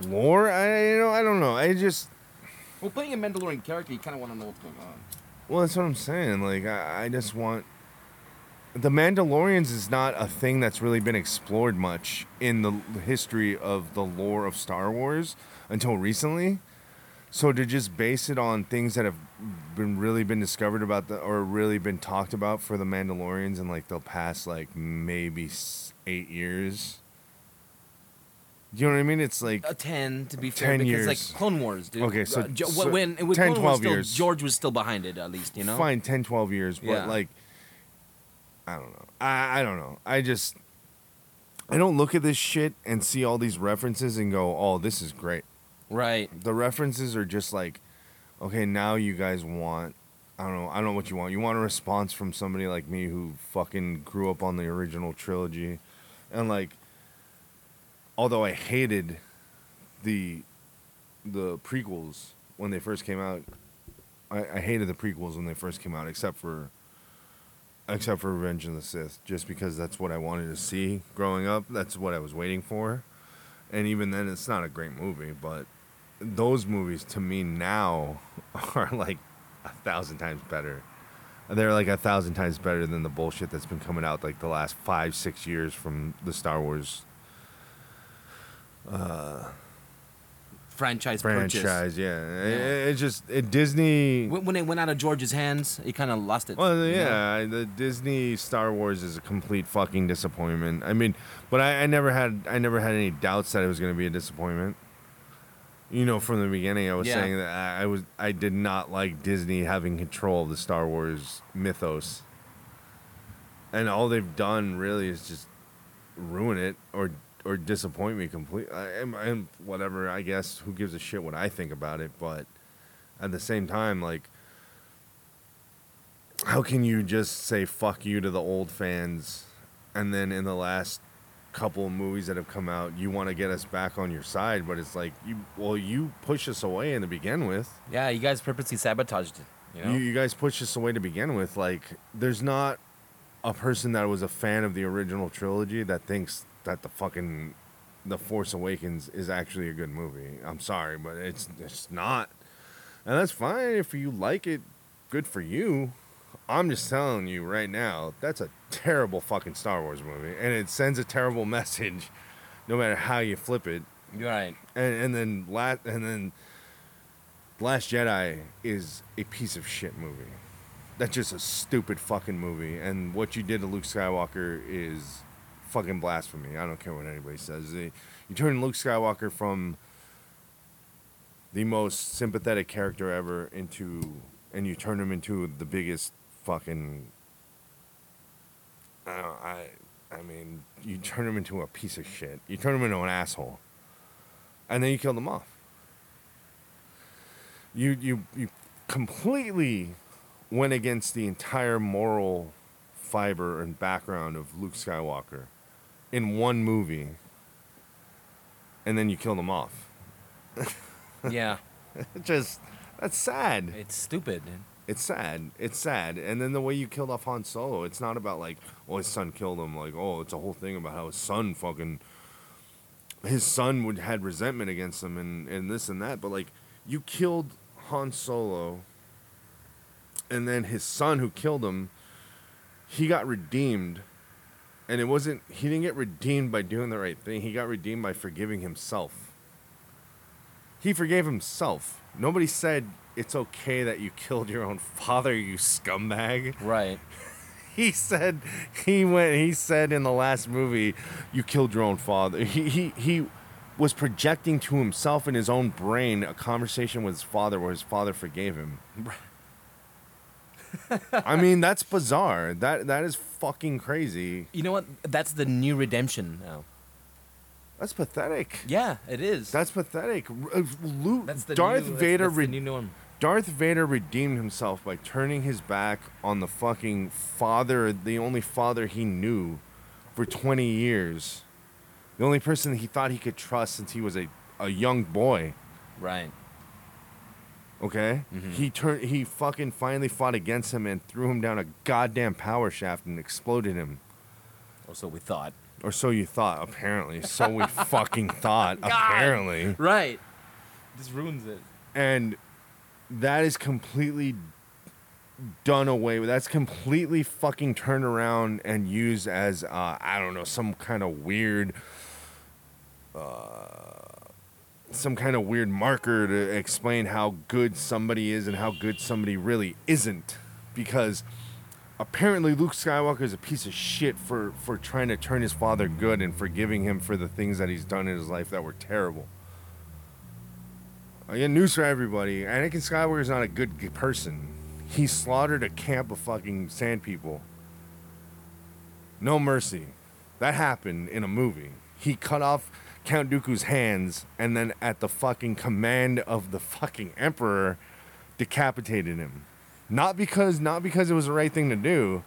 lore. I you know I don't know. I just well, playing a Mandalorian character, you kind of want to know what's going on. well, that's what I'm saying. Like I, I just want the Mandalorians is not a thing that's really been explored much in the history of the lore of Star Wars until recently. So to just base it on things that have been really been discovered about the or really been talked about for the Mandalorians in like the past like maybe eight years. You know what I mean? It's like A ten to be fair, 10 because years. like Clone Wars, dude. Okay, so- Uh, Jo- so when with 10, Clone 12 Wars, still, years. George was still behind it at least, you know. fine 10 12 years but Yeah. like i don't know I, I don't know i just i don't look at this shit and see all these references and go oh this is great Right. the references are just like okay now you guys want i don't know i don't know what you want. You want a response from somebody like me who fucking grew up on the original trilogy. And like although i hated the the prequels when they first came out I, I hated the prequels when they first came out except for except for revenge of the sith just because that's what i wanted to see growing up. That's what i was waiting for. And even then it's not a great movie but those movies to me now are like a thousand times better they're like a thousand times better than the bullshit that's been coming out like the last five six years from the star wars uh, Franchise, purchase. franchise yeah, It, it's just it, disney When, when it went out of George's hands, he kind of lost it. Well, you know? yeah, I- the Disney Star Wars is a complete fucking disappointment. I mean, but I, I never had I never had any doubts that it was going to be a disappointment. You know, from the beginning, I was Yeah. saying that I, was I did not like Disney having control of the Star Wars mythos, and all they've done really is just ruin it or or disappoint me completely. And whatever, I guess, who gives a shit what I think about it? But at the same time, like how can you just say fuck you to the old fans and then in the last couple of movies that have come out you want to get us back on your side but it's like you well you push us away in to begin with Yeah, you guys purposely sabotaged it. You know? you, you guys pushed us away to begin with like there's not a person that was a fan of the original trilogy that thinks that the fucking the force awakens is actually a good movie i'm sorry but it's it's not and that's fine if you like it good for you i'm just telling you right now that's a terrible fucking star wars movie and it sends a terrible message no matter how you flip it right. and and then last and then Last Jedi is a piece of shit movie. That's just a stupid fucking movie, and what you did to Luke Skywalker is fucking blasphemy. I don't care what anybody says. They- You turn Luke Skywalker from the most sympathetic character ever into, and you turn him into the biggest fucking. I, I, I mean, you turn him into a piece of shit. You turn him into an asshole, and then you kill him off. You you you completely went against the entire moral fiber and background of Luke Skywalker in one movie, and then you kill them off. Yeah, Just that's sad. it's stupid. It's sad. It's sad. And then the way you killed off Han Solo, it's not about like, oh, his son killed him. Like, oh, it's a whole thing about how his son fucking, his son would had resentment against him and and this and that. But like, you killed Han Solo, and then his son who killed him, he got redeemed. And it wasn't. He didn't get redeemed by doing the right thing. He got redeemed by forgiving himself. He forgave himself. Nobody said it's okay that you killed your own father, you scumbag. Right. He said he went he said in the last movie, you killed your own father. He he he was projecting to himself in his own brain a conversation with his father where his father forgave him. I mean, that's bizarre. That that is fucking crazy. You know what? That's the new redemption now. That's pathetic. Yeah, it is. That's pathetic. R- uh, Luke, That's the Darth new, that's- Vader That's, the re- new norm. Darth Vader redeemed himself by turning his back on the fucking father, the only father he knew for 20 years. The only person he thought he could trust since he was a, a young boy. Right. Okay? He turned he fucking finally fought against him and threw him down a goddamn power shaft and exploded him. Or so we thought. Or so you thought, apparently. So we fucking thought, apparently. Right. This ruins it. and that is completely done away with. That's completely fucking turned around and used as uh, I don't know some kind of weird, uh, some kind of weird marker to explain how good somebody is and how good somebody really isn't, because apparently Luke Skywalker is a piece of shit for for trying to turn his father good and forgiving him for the things that he's done in his life that were terrible. Uh, I got news for everybody. Anakin Skywalker is not a good person. He slaughtered a camp of fucking sand people. No mercy. That happened in a movie. He cut off Count Dooku's hands and then at the fucking command of the fucking emperor decapitated him. Not because not because it was the right thing to do,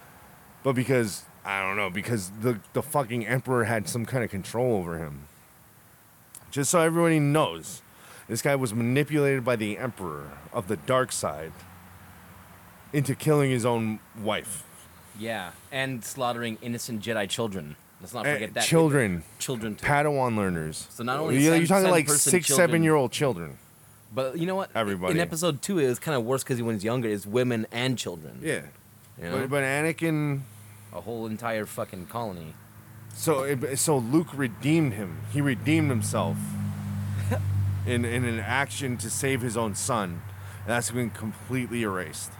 but because I don't know, because the the fucking emperor had some kind of control over him. Just so everybody knows. This guy was manipulated by the Emperor of the dark side into killing his own wife. Yeah. And slaughtering innocent Jedi children. Let's not forget Eh, that. children, Children too. Padawan learners. So not only you're, you're talking like six, seven year old children. But you know what? Everybody. In episode two, it was kind of worse because when he's younger, it's women and children. Yeah, You know? but, but Anakin. a whole entire fucking colony. So it- so Luke redeemed him. He redeemed himself in in an action to save his own son. And that's been completely erased.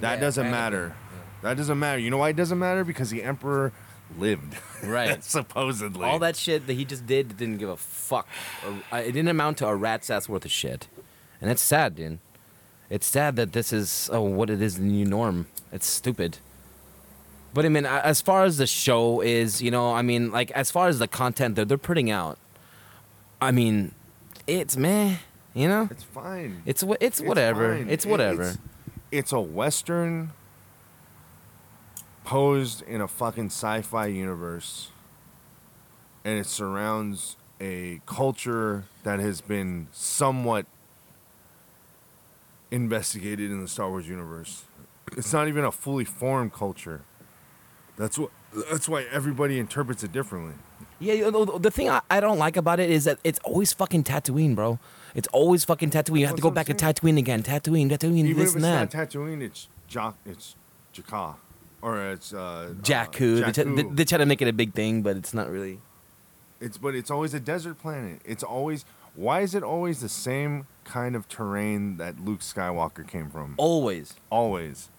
That Yeah, doesn't Anakin, matter. That doesn't matter. You know why it doesn't matter? Because the Emperor lived. Right. Supposedly. All that shit that he just did didn't give a fuck. It didn't amount to a rat's ass worth of shit. And that's sad, dude. It's sad that this is oh, what it is the new norm. It's stupid. But I mean, as far as the show is, you know, I mean, like as far as the content that they're putting out, I mean, it's meh, you know. It's fine. It's wha- it's whatever. fine. It's whatever. It's, it's a western posed in a fucking sci-fi universe, and it surrounds a culture that has been somewhat investigated in the Star Wars universe. It's not even a fully formed culture. That's what. That's why everybody interprets it differently. Yeah, you know, the thing I, I don't like about it is that it's always fucking Tatooine, bro. It's always fucking Tatooine. You have to go back to Tatooine again. Tatooine, Tatooine, Even this if and it's that. not Tatooine, it's Jock. It's Jakka, or it's uh, Jakku. Uh, They, try, they, they try to make it a big thing, but it's not really. It's but it's always a desert planet. It's always why is it always the same kind of terrain that Luke Skywalker came from? Always. Always.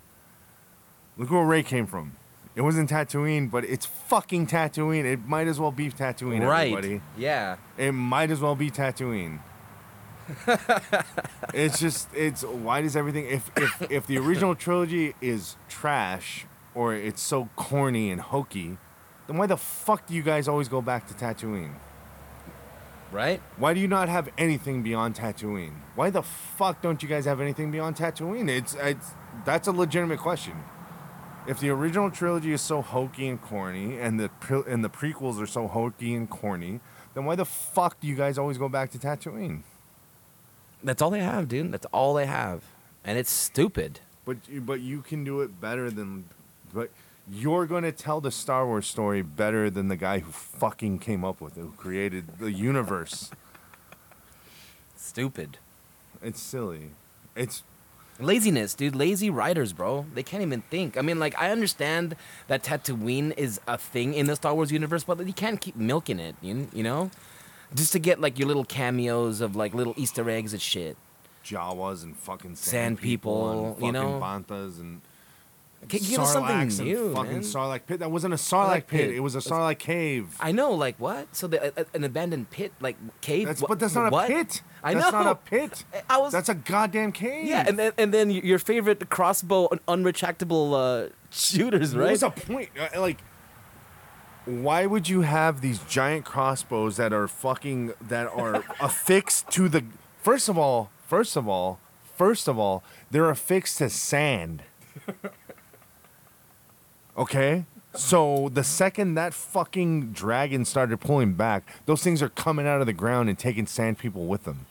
Look where Rey came from. It wasn't Tatooine, but it's fucking Tatooine. It might as well be Tatooine, right. everybody. Yeah. It might as well be Tatooine. it's just it's why does everything if if if the original trilogy is trash or it's so corny and hokey, then why the fuck do you guys always go back to Tatooine? Right. Why do you not have anything beyond Tatooine? Why the fuck don't you guys have anything beyond Tatooine? It's it's that's a legitimate question. If the original trilogy is so hokey and corny, and the pre- and the prequels are so hokey and corny, then why the fuck do you guys always go back to Tatooine? That's all they have, dude. That's all they have, and it's stupid. But but you can do it better than, but you're going to tell the Star Wars story better than the guy who fucking came up with it, who created the universe. Stupid. It's silly. It's Laziness, dude. Lazy writers, bro. They can't even think. I mean, like, I understand that Tatooine is a thing in the Star Wars universe, but you can't keep milking it, you, you know? Just to get, like, your little cameos of, like, little Easter eggs and shit. Jawas and fucking sand, Sand people, people, and you fucking know? Banthas and Give us something Sarlaccs new, fucking man. Sarlacc pit. That wasn't a Sarlacc Sarlacc pit. pit. It was a That's- Sarlacc cave. I know, like, what? So, the, a, an abandoned pit, like, cave? That's, but that's not a pit. I that's know. not a pit. I was. That's a goddamn cave. yeah, and then and then your favorite crossbow un- unretractable uh, shooters, What right? was the point? Uh, Like, why would you have these giant crossbows that are fucking that are affixed to the? First of all, first of all, first of all, they're affixed to sand. Okay. So the second that fucking dragon started pulling back, those things are coming out of the ground and taking sand people with them.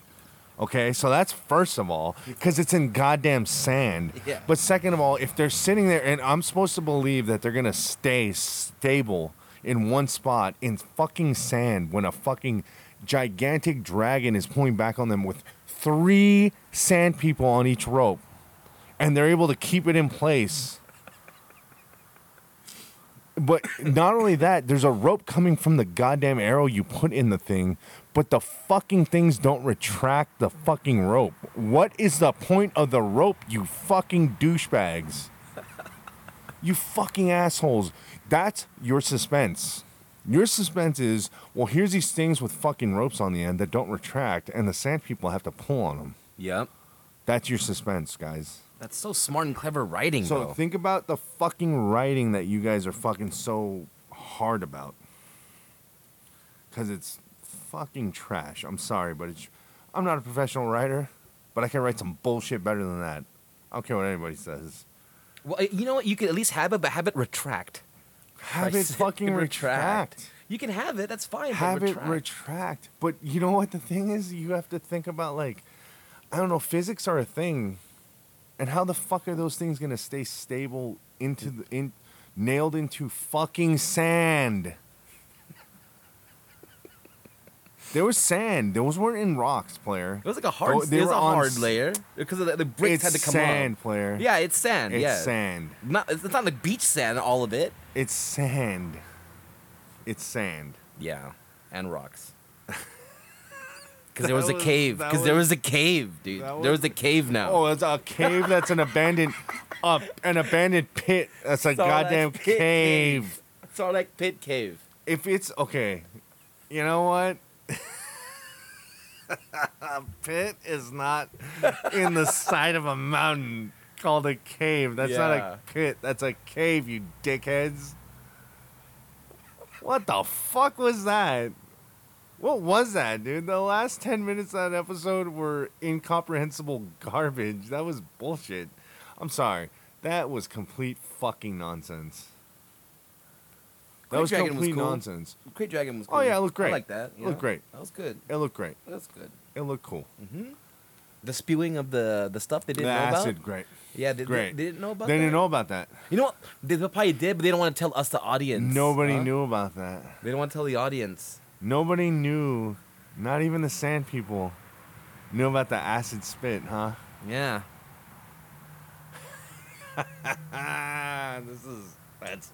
Okay, so that's first of all, because it's in goddamn sand. Yeah. But second of all, if they're sitting there, and I'm supposed to believe that they're gonna stay stable in one spot in fucking sand when a fucking gigantic dragon is pulling back on them with three sand people on each rope, and they're able to keep it in place. But not only that, there's a rope coming from the goddamn arrow you put in the thing, but the fucking things don't retract the fucking rope. What is the point of the rope, you fucking douchebags? You fucking assholes. That's your suspense. Your suspense is, well, here's these things with fucking ropes on the end that don't retract, and the sand people have to pull on them. Yep. That's your suspense, guys. That's so smart and clever writing, So bro. think about the fucking writing that you guys are fucking so hard about. Cause it's fucking trash. I'm sorry, but it's I'm not a professional writer, but I can write some bullshit better than that. I don't care what anybody says. well, uh, you know what? You could at least have it, but have it retract. Have it fucking retract. You can have it. That's fine. Have it retract. retract. But you know what the thing is? You have to think about like I don't know, physics are a thing. And how the fuck are those things gonna stay stable into the in nailed into fucking sand? There was sand. Those weren't in rocks, player. It was like a hard. They it was a hard layer because the, the bricks it's had to come It's sand, up. player. Yeah, it's sand. it's yeah, sand. Not. It's not like beach sand. All of it. It's sand. It's sand. Yeah, and rocks. Because there was a cave. Because there was- was a cave, dude. that There was was- a cave now. Oh, it's a cave that's an abandoned, uh, an abandoned pit. That's a goddamn pit cave. It's all like pit cave. If it's okay, you know what? a pit is not in the side of a mountain called a cave. That's not a pit. That's a cave, you dickheads. What the fuck was that? What was that, dude? The last 10 minutes of that episode were incomprehensible garbage. That was bullshit. I'm sorry. That was complete fucking nonsense. That Krayt was Dragon was complete cool. nonsense. Krayt Dragon was. Oh, yeah, it looked great. I like that. It looked great. That was good. It looked great. That's good. It looked cool. Mm-hmm. The spewing of the the stuff they didn't know acid, about. great. Yeah, they, Great. They, they didn't know about They that. They didn't know about that. You know what? They probably did, but they don't want to tell us, the audience. Nobody huh? knew about that. They don't want to tell the audience. Nobody knew. Not even the sand people knew about the acid spit, huh? Yeah. this is that's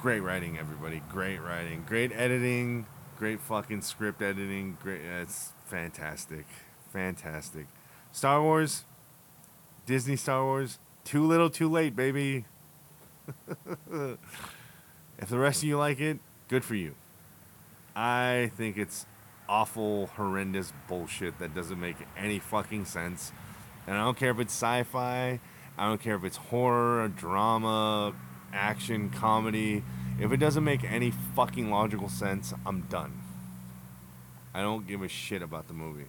great writing, everybody. Great writing, great editing, great fucking script editing. Great, it's fantastic, fantastic. Star Wars, Disney Star Wars, Too little, too late, baby. if the rest of you like it, good for you. I think it's awful, horrendous bullshit that doesn't make any fucking sense. And I don't care if it's sci fi, I don't care if it's horror, drama, action, comedy. If it doesn't make any fucking logical sense, I'm done. I don't give a shit about the movie.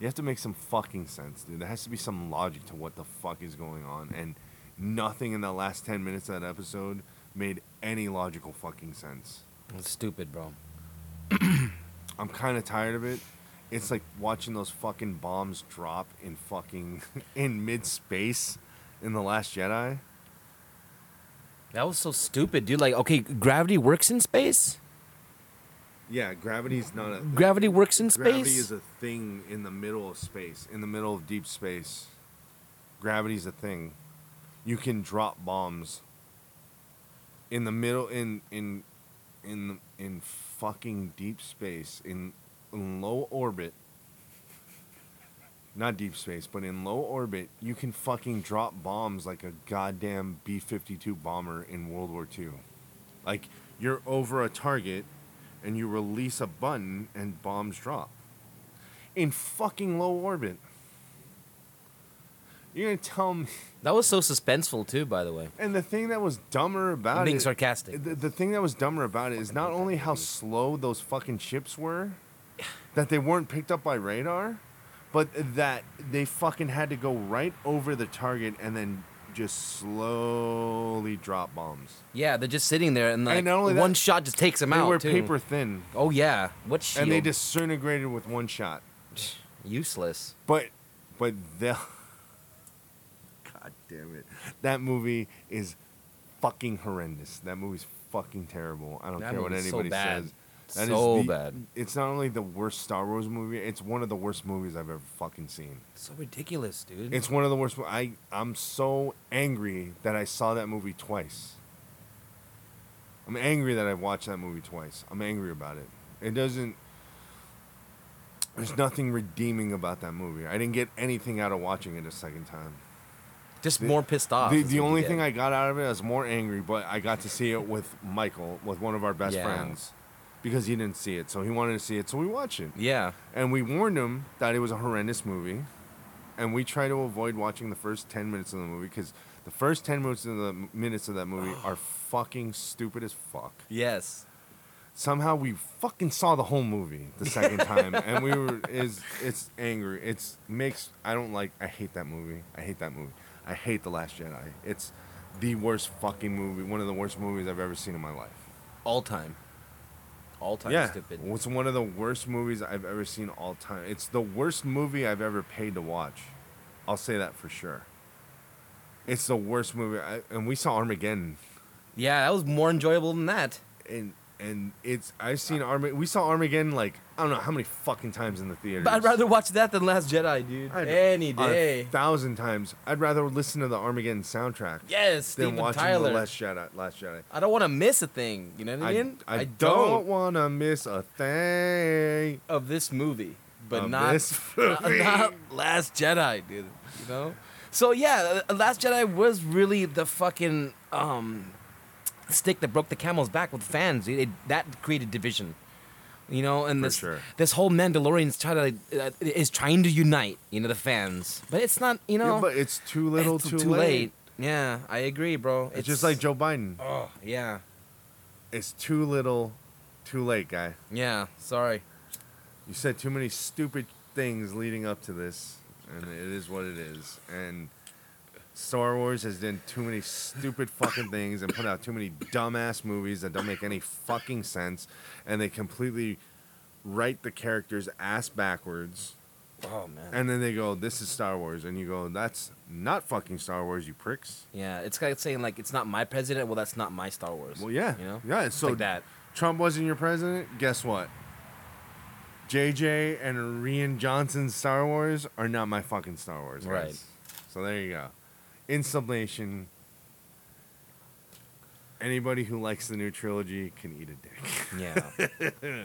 You have to make some fucking sense, dude. There has to be some logic to what the fuck is going on. And nothing in the last 10 minutes of that episode made any logical fucking sense. It's stupid, bro. I'm kind of tired of it. It's like watching those fucking bombs drop in fucking in mid space in the Last Jedi. That was so stupid, dude. Like, okay, gravity works in space. Yeah, gravity's not a Gravity works in space. Gravity is a thing in the middle of space, in the middle of deep space. Gravity's a thing. You can drop bombs in the middle in in in in fucking deep space in, in low orbit. Not deep space, but in low orbit, you can fucking drop bombs like a goddamn B 52 bomber in World War II. Like, you're over a target and you release a button and bombs drop in fucking low orbit. You're gonna tell me? that was so suspenseful too, by the way. And the thing that was dumber about I'm being it, sarcastic. The, the thing that was dumber about it is not only how slow those fucking ships were, that they weren't picked up by radar, but that they fucking had to go right over the target and then just slowly drop bombs. Yeah, they're just sitting there, and like that, one shot just takes them They out. They were too. paper thin, Oh yeah, what shield? and they disintegrated with one shot. useless. But, but they'll. Damn it! That movie is fucking horrendous. That movie's fucking terrible. I don't That care what movie's so anybody bad. says. That is So the- bad. It's not only the worst Star Wars movie. It's one of the worst movies I've ever fucking seen. So ridiculous, dude. It's one of the worst. I I'm so angry that I saw that movie twice. I'm angry that I watched that movie twice. I'm angry about it. It doesn't. There's nothing redeeming about that movie. I didn't get anything out of watching it a second time. Just more pissed off. The, the only thing I got out of it I was more angry, but I got to see it with Michael, with one of our best Yeah. friends, because he didn't see it, so he wanted to see it, so we watched it. yeah, And we warned him that it was a horrendous movie, and we try to avoid watching the first ten minutes of the movie because the first ten minutes of the minutes of that movie are fucking stupid as fuck. yes, Somehow we fucking saw the whole movie the second time, and we were is it's angry. It's makes I don't like. I hate that movie. I hate that movie. I hate the Last Jedi. It's the worst fucking movie. One of the worst movies I've ever seen in my life. all time, all time yeah, stupid. it's one of the worst movies I've ever seen all time. It's the worst movie I've ever paid to watch. I'll say that for sure. It's the worst movie, I, and we saw Armageddon, Yeah, that was more enjoyable than that. and and it's I've seen Armageddon. We saw Armageddon like I don't know how many fucking times in the theater. But I'd rather watch that than Last Jedi, dude. I'd- Any A day. thousand times. I'd rather listen to the Armageddon soundtrack Yes, than Steven watching Tyler. the Last Jedi. Last Jedi. I don't want to miss a thing. You know what I I, mean? I, don't want to miss a thing. of this movie, but Of not, movie. not Last Jedi, dude. You know. So yeah, uh, Last Jedi was really the fucking um, stick that broke the camel's back with fans. It, it- that created division. You know, and For this sure. this whole Mandalorian's try to uh, is trying to unite, you know, the fans, but it's not, you know, Yeah, but it's too little, it's too, late. Yeah, I agree, bro. It's, just like Joe Biden. oh yeah, It's too little, too late, guy. yeah. Sorry. You said too many stupid things leading up to this, and it is what it is. And Star Wars has done too many stupid fucking things and put out too many dumbass movies that don't make any fucking sense, and they completely write the characters ass backwards. Oh man. And then they go, "This is Star Wars," and you go, "That's not fucking Star Wars, you pricks." Yeah, it's like saying like it's not my president. Well, that's not my Star Wars. Well, yeah, you know, yeah. It's So like that. Trump wasn't your president. Guess what? JJ and Rian Johnson's Star Wars are not my fucking Star Wars. Guys. Right. So there you go. In summation, anybody who likes the new trilogy can eat a dick. Yeah.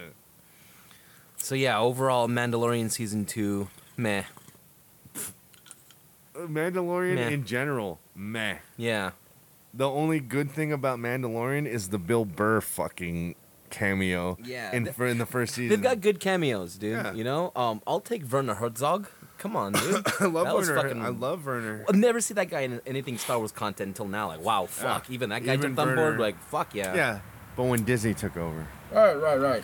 so yeah, overall, Mandalorian season two, meh. Mandalorian Meh. in general, meh. Yeah. The only good thing about Mandalorian is the Bill Burr fucking cameo. Yeah, In th- for in the first season. They've got good cameos, dude. Yeah. You know, um, I'll take Werner Herzog. Come on, dude. I love That was Werner. fucking- I love Werner. I've never seen that guy in anything Star Wars content until now. Like, wow, fuck. Even that guy Even jumped on board. Like, fuck yeah. Yeah, but when Disney took over. Right, right, right.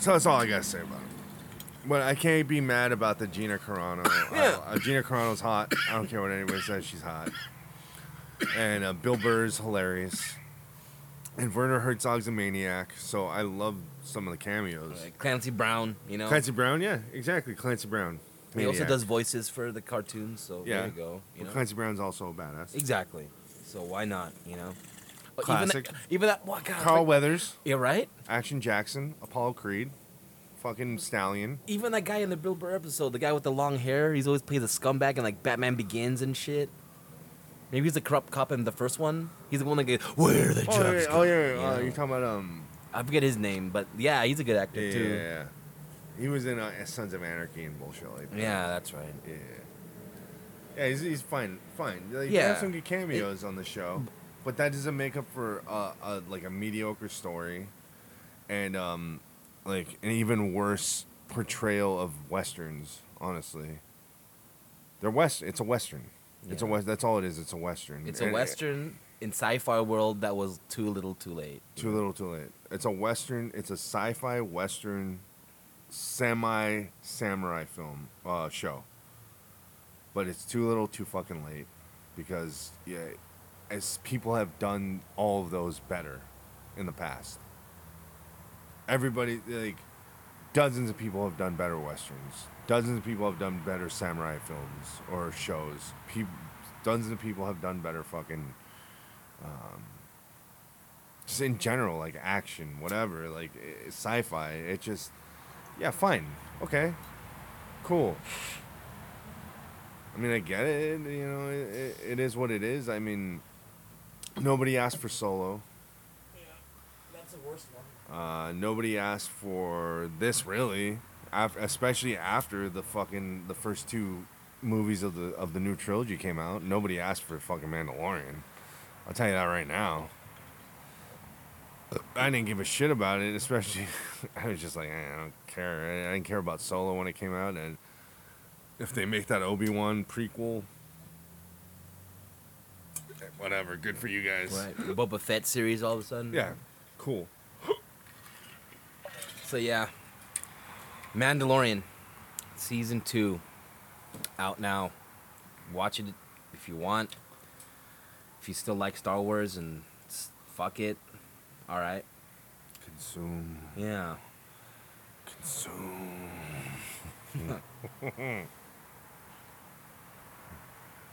So that's all I gotta say about it. But I can't be mad about the Gina Carano. Yeah. uh, uh, Gina Carano's hot. I don't care what anybody says. She's hot. And uh, Bill Burr's hilarious. And Werner Herzog's a maniac. So I love some of the cameos. Like Clancy Brown, you know. Clancy Brown, yeah, exactly. Clancy Brown. he also does voices for the cartoons, so Yeah. there you go. You know? Clancy Brown's also a badass. Exactly. So why not? You know. Classic. Even that, even that. What God? Carl like- Weathers, Yeah, right. Action Jackson, Apollo Creed, fucking Stallion. Even that guy in the Bill Burr episode, the guy with the long hair, he's always plays a scumbag in like Batman Begins and shit. Maybe he's a corrupt cop in the first one. He's the one that goes, "Where are the Oh yeah, oh yeah, going?" yeah. You uh, you're talking about um. I forget his name, but yeah, he's a good actor Yeah, too. yeah, yeah. He was in uh, Sons of Anarchy and bullshit like that. Yeah, that's right. Yeah. Yeah, he's, he's fine, fine. Like, He Yeah. has some good cameos on the show, but that doesn't make up for uh, a, like a mediocre story, and um, like an even worse portrayal of westerns. Honestly, they're west. It's a western. It's a west. That's all it is. It's a western. It's a western in sci-fi world that was too little, too late. Too little, too late. It's a western. It's a sci-fi western, semi samurai film uh, show. But it's too little, too fucking late, because yeah, as people have done all of those better in the past. Everybody like dozens of people have done better westerns. Dozens of people have done better samurai films or shows. Peop dozens of people have done better fucking just in general, like action, whatever, like sci-fi. It just, yeah, fine, okay, cool. I mean, I get it. You know, it, it, it is what it is. I mean, nobody asked for Solo. Yeah, that's the worst one. Uh, nobody asked for this really, af- especially after the fucking the first two movies of the of the new trilogy came out. Nobody asked for fucking Mandalorian. I'll tell you that right now. I didn't give a shit about it, especially I was just like, eh, I don't care. I, didn't care about Solo when it came out, and if they make that Obi Wan prequel, whatever. Good for you guys. Right. The Boba Fett series all of a sudden. Yeah. Cool. So yeah, Mandalorian, season two, out now. Watch it if you want. If you still like Star Wars and fuck it, all right. Consume. Yeah. Consume.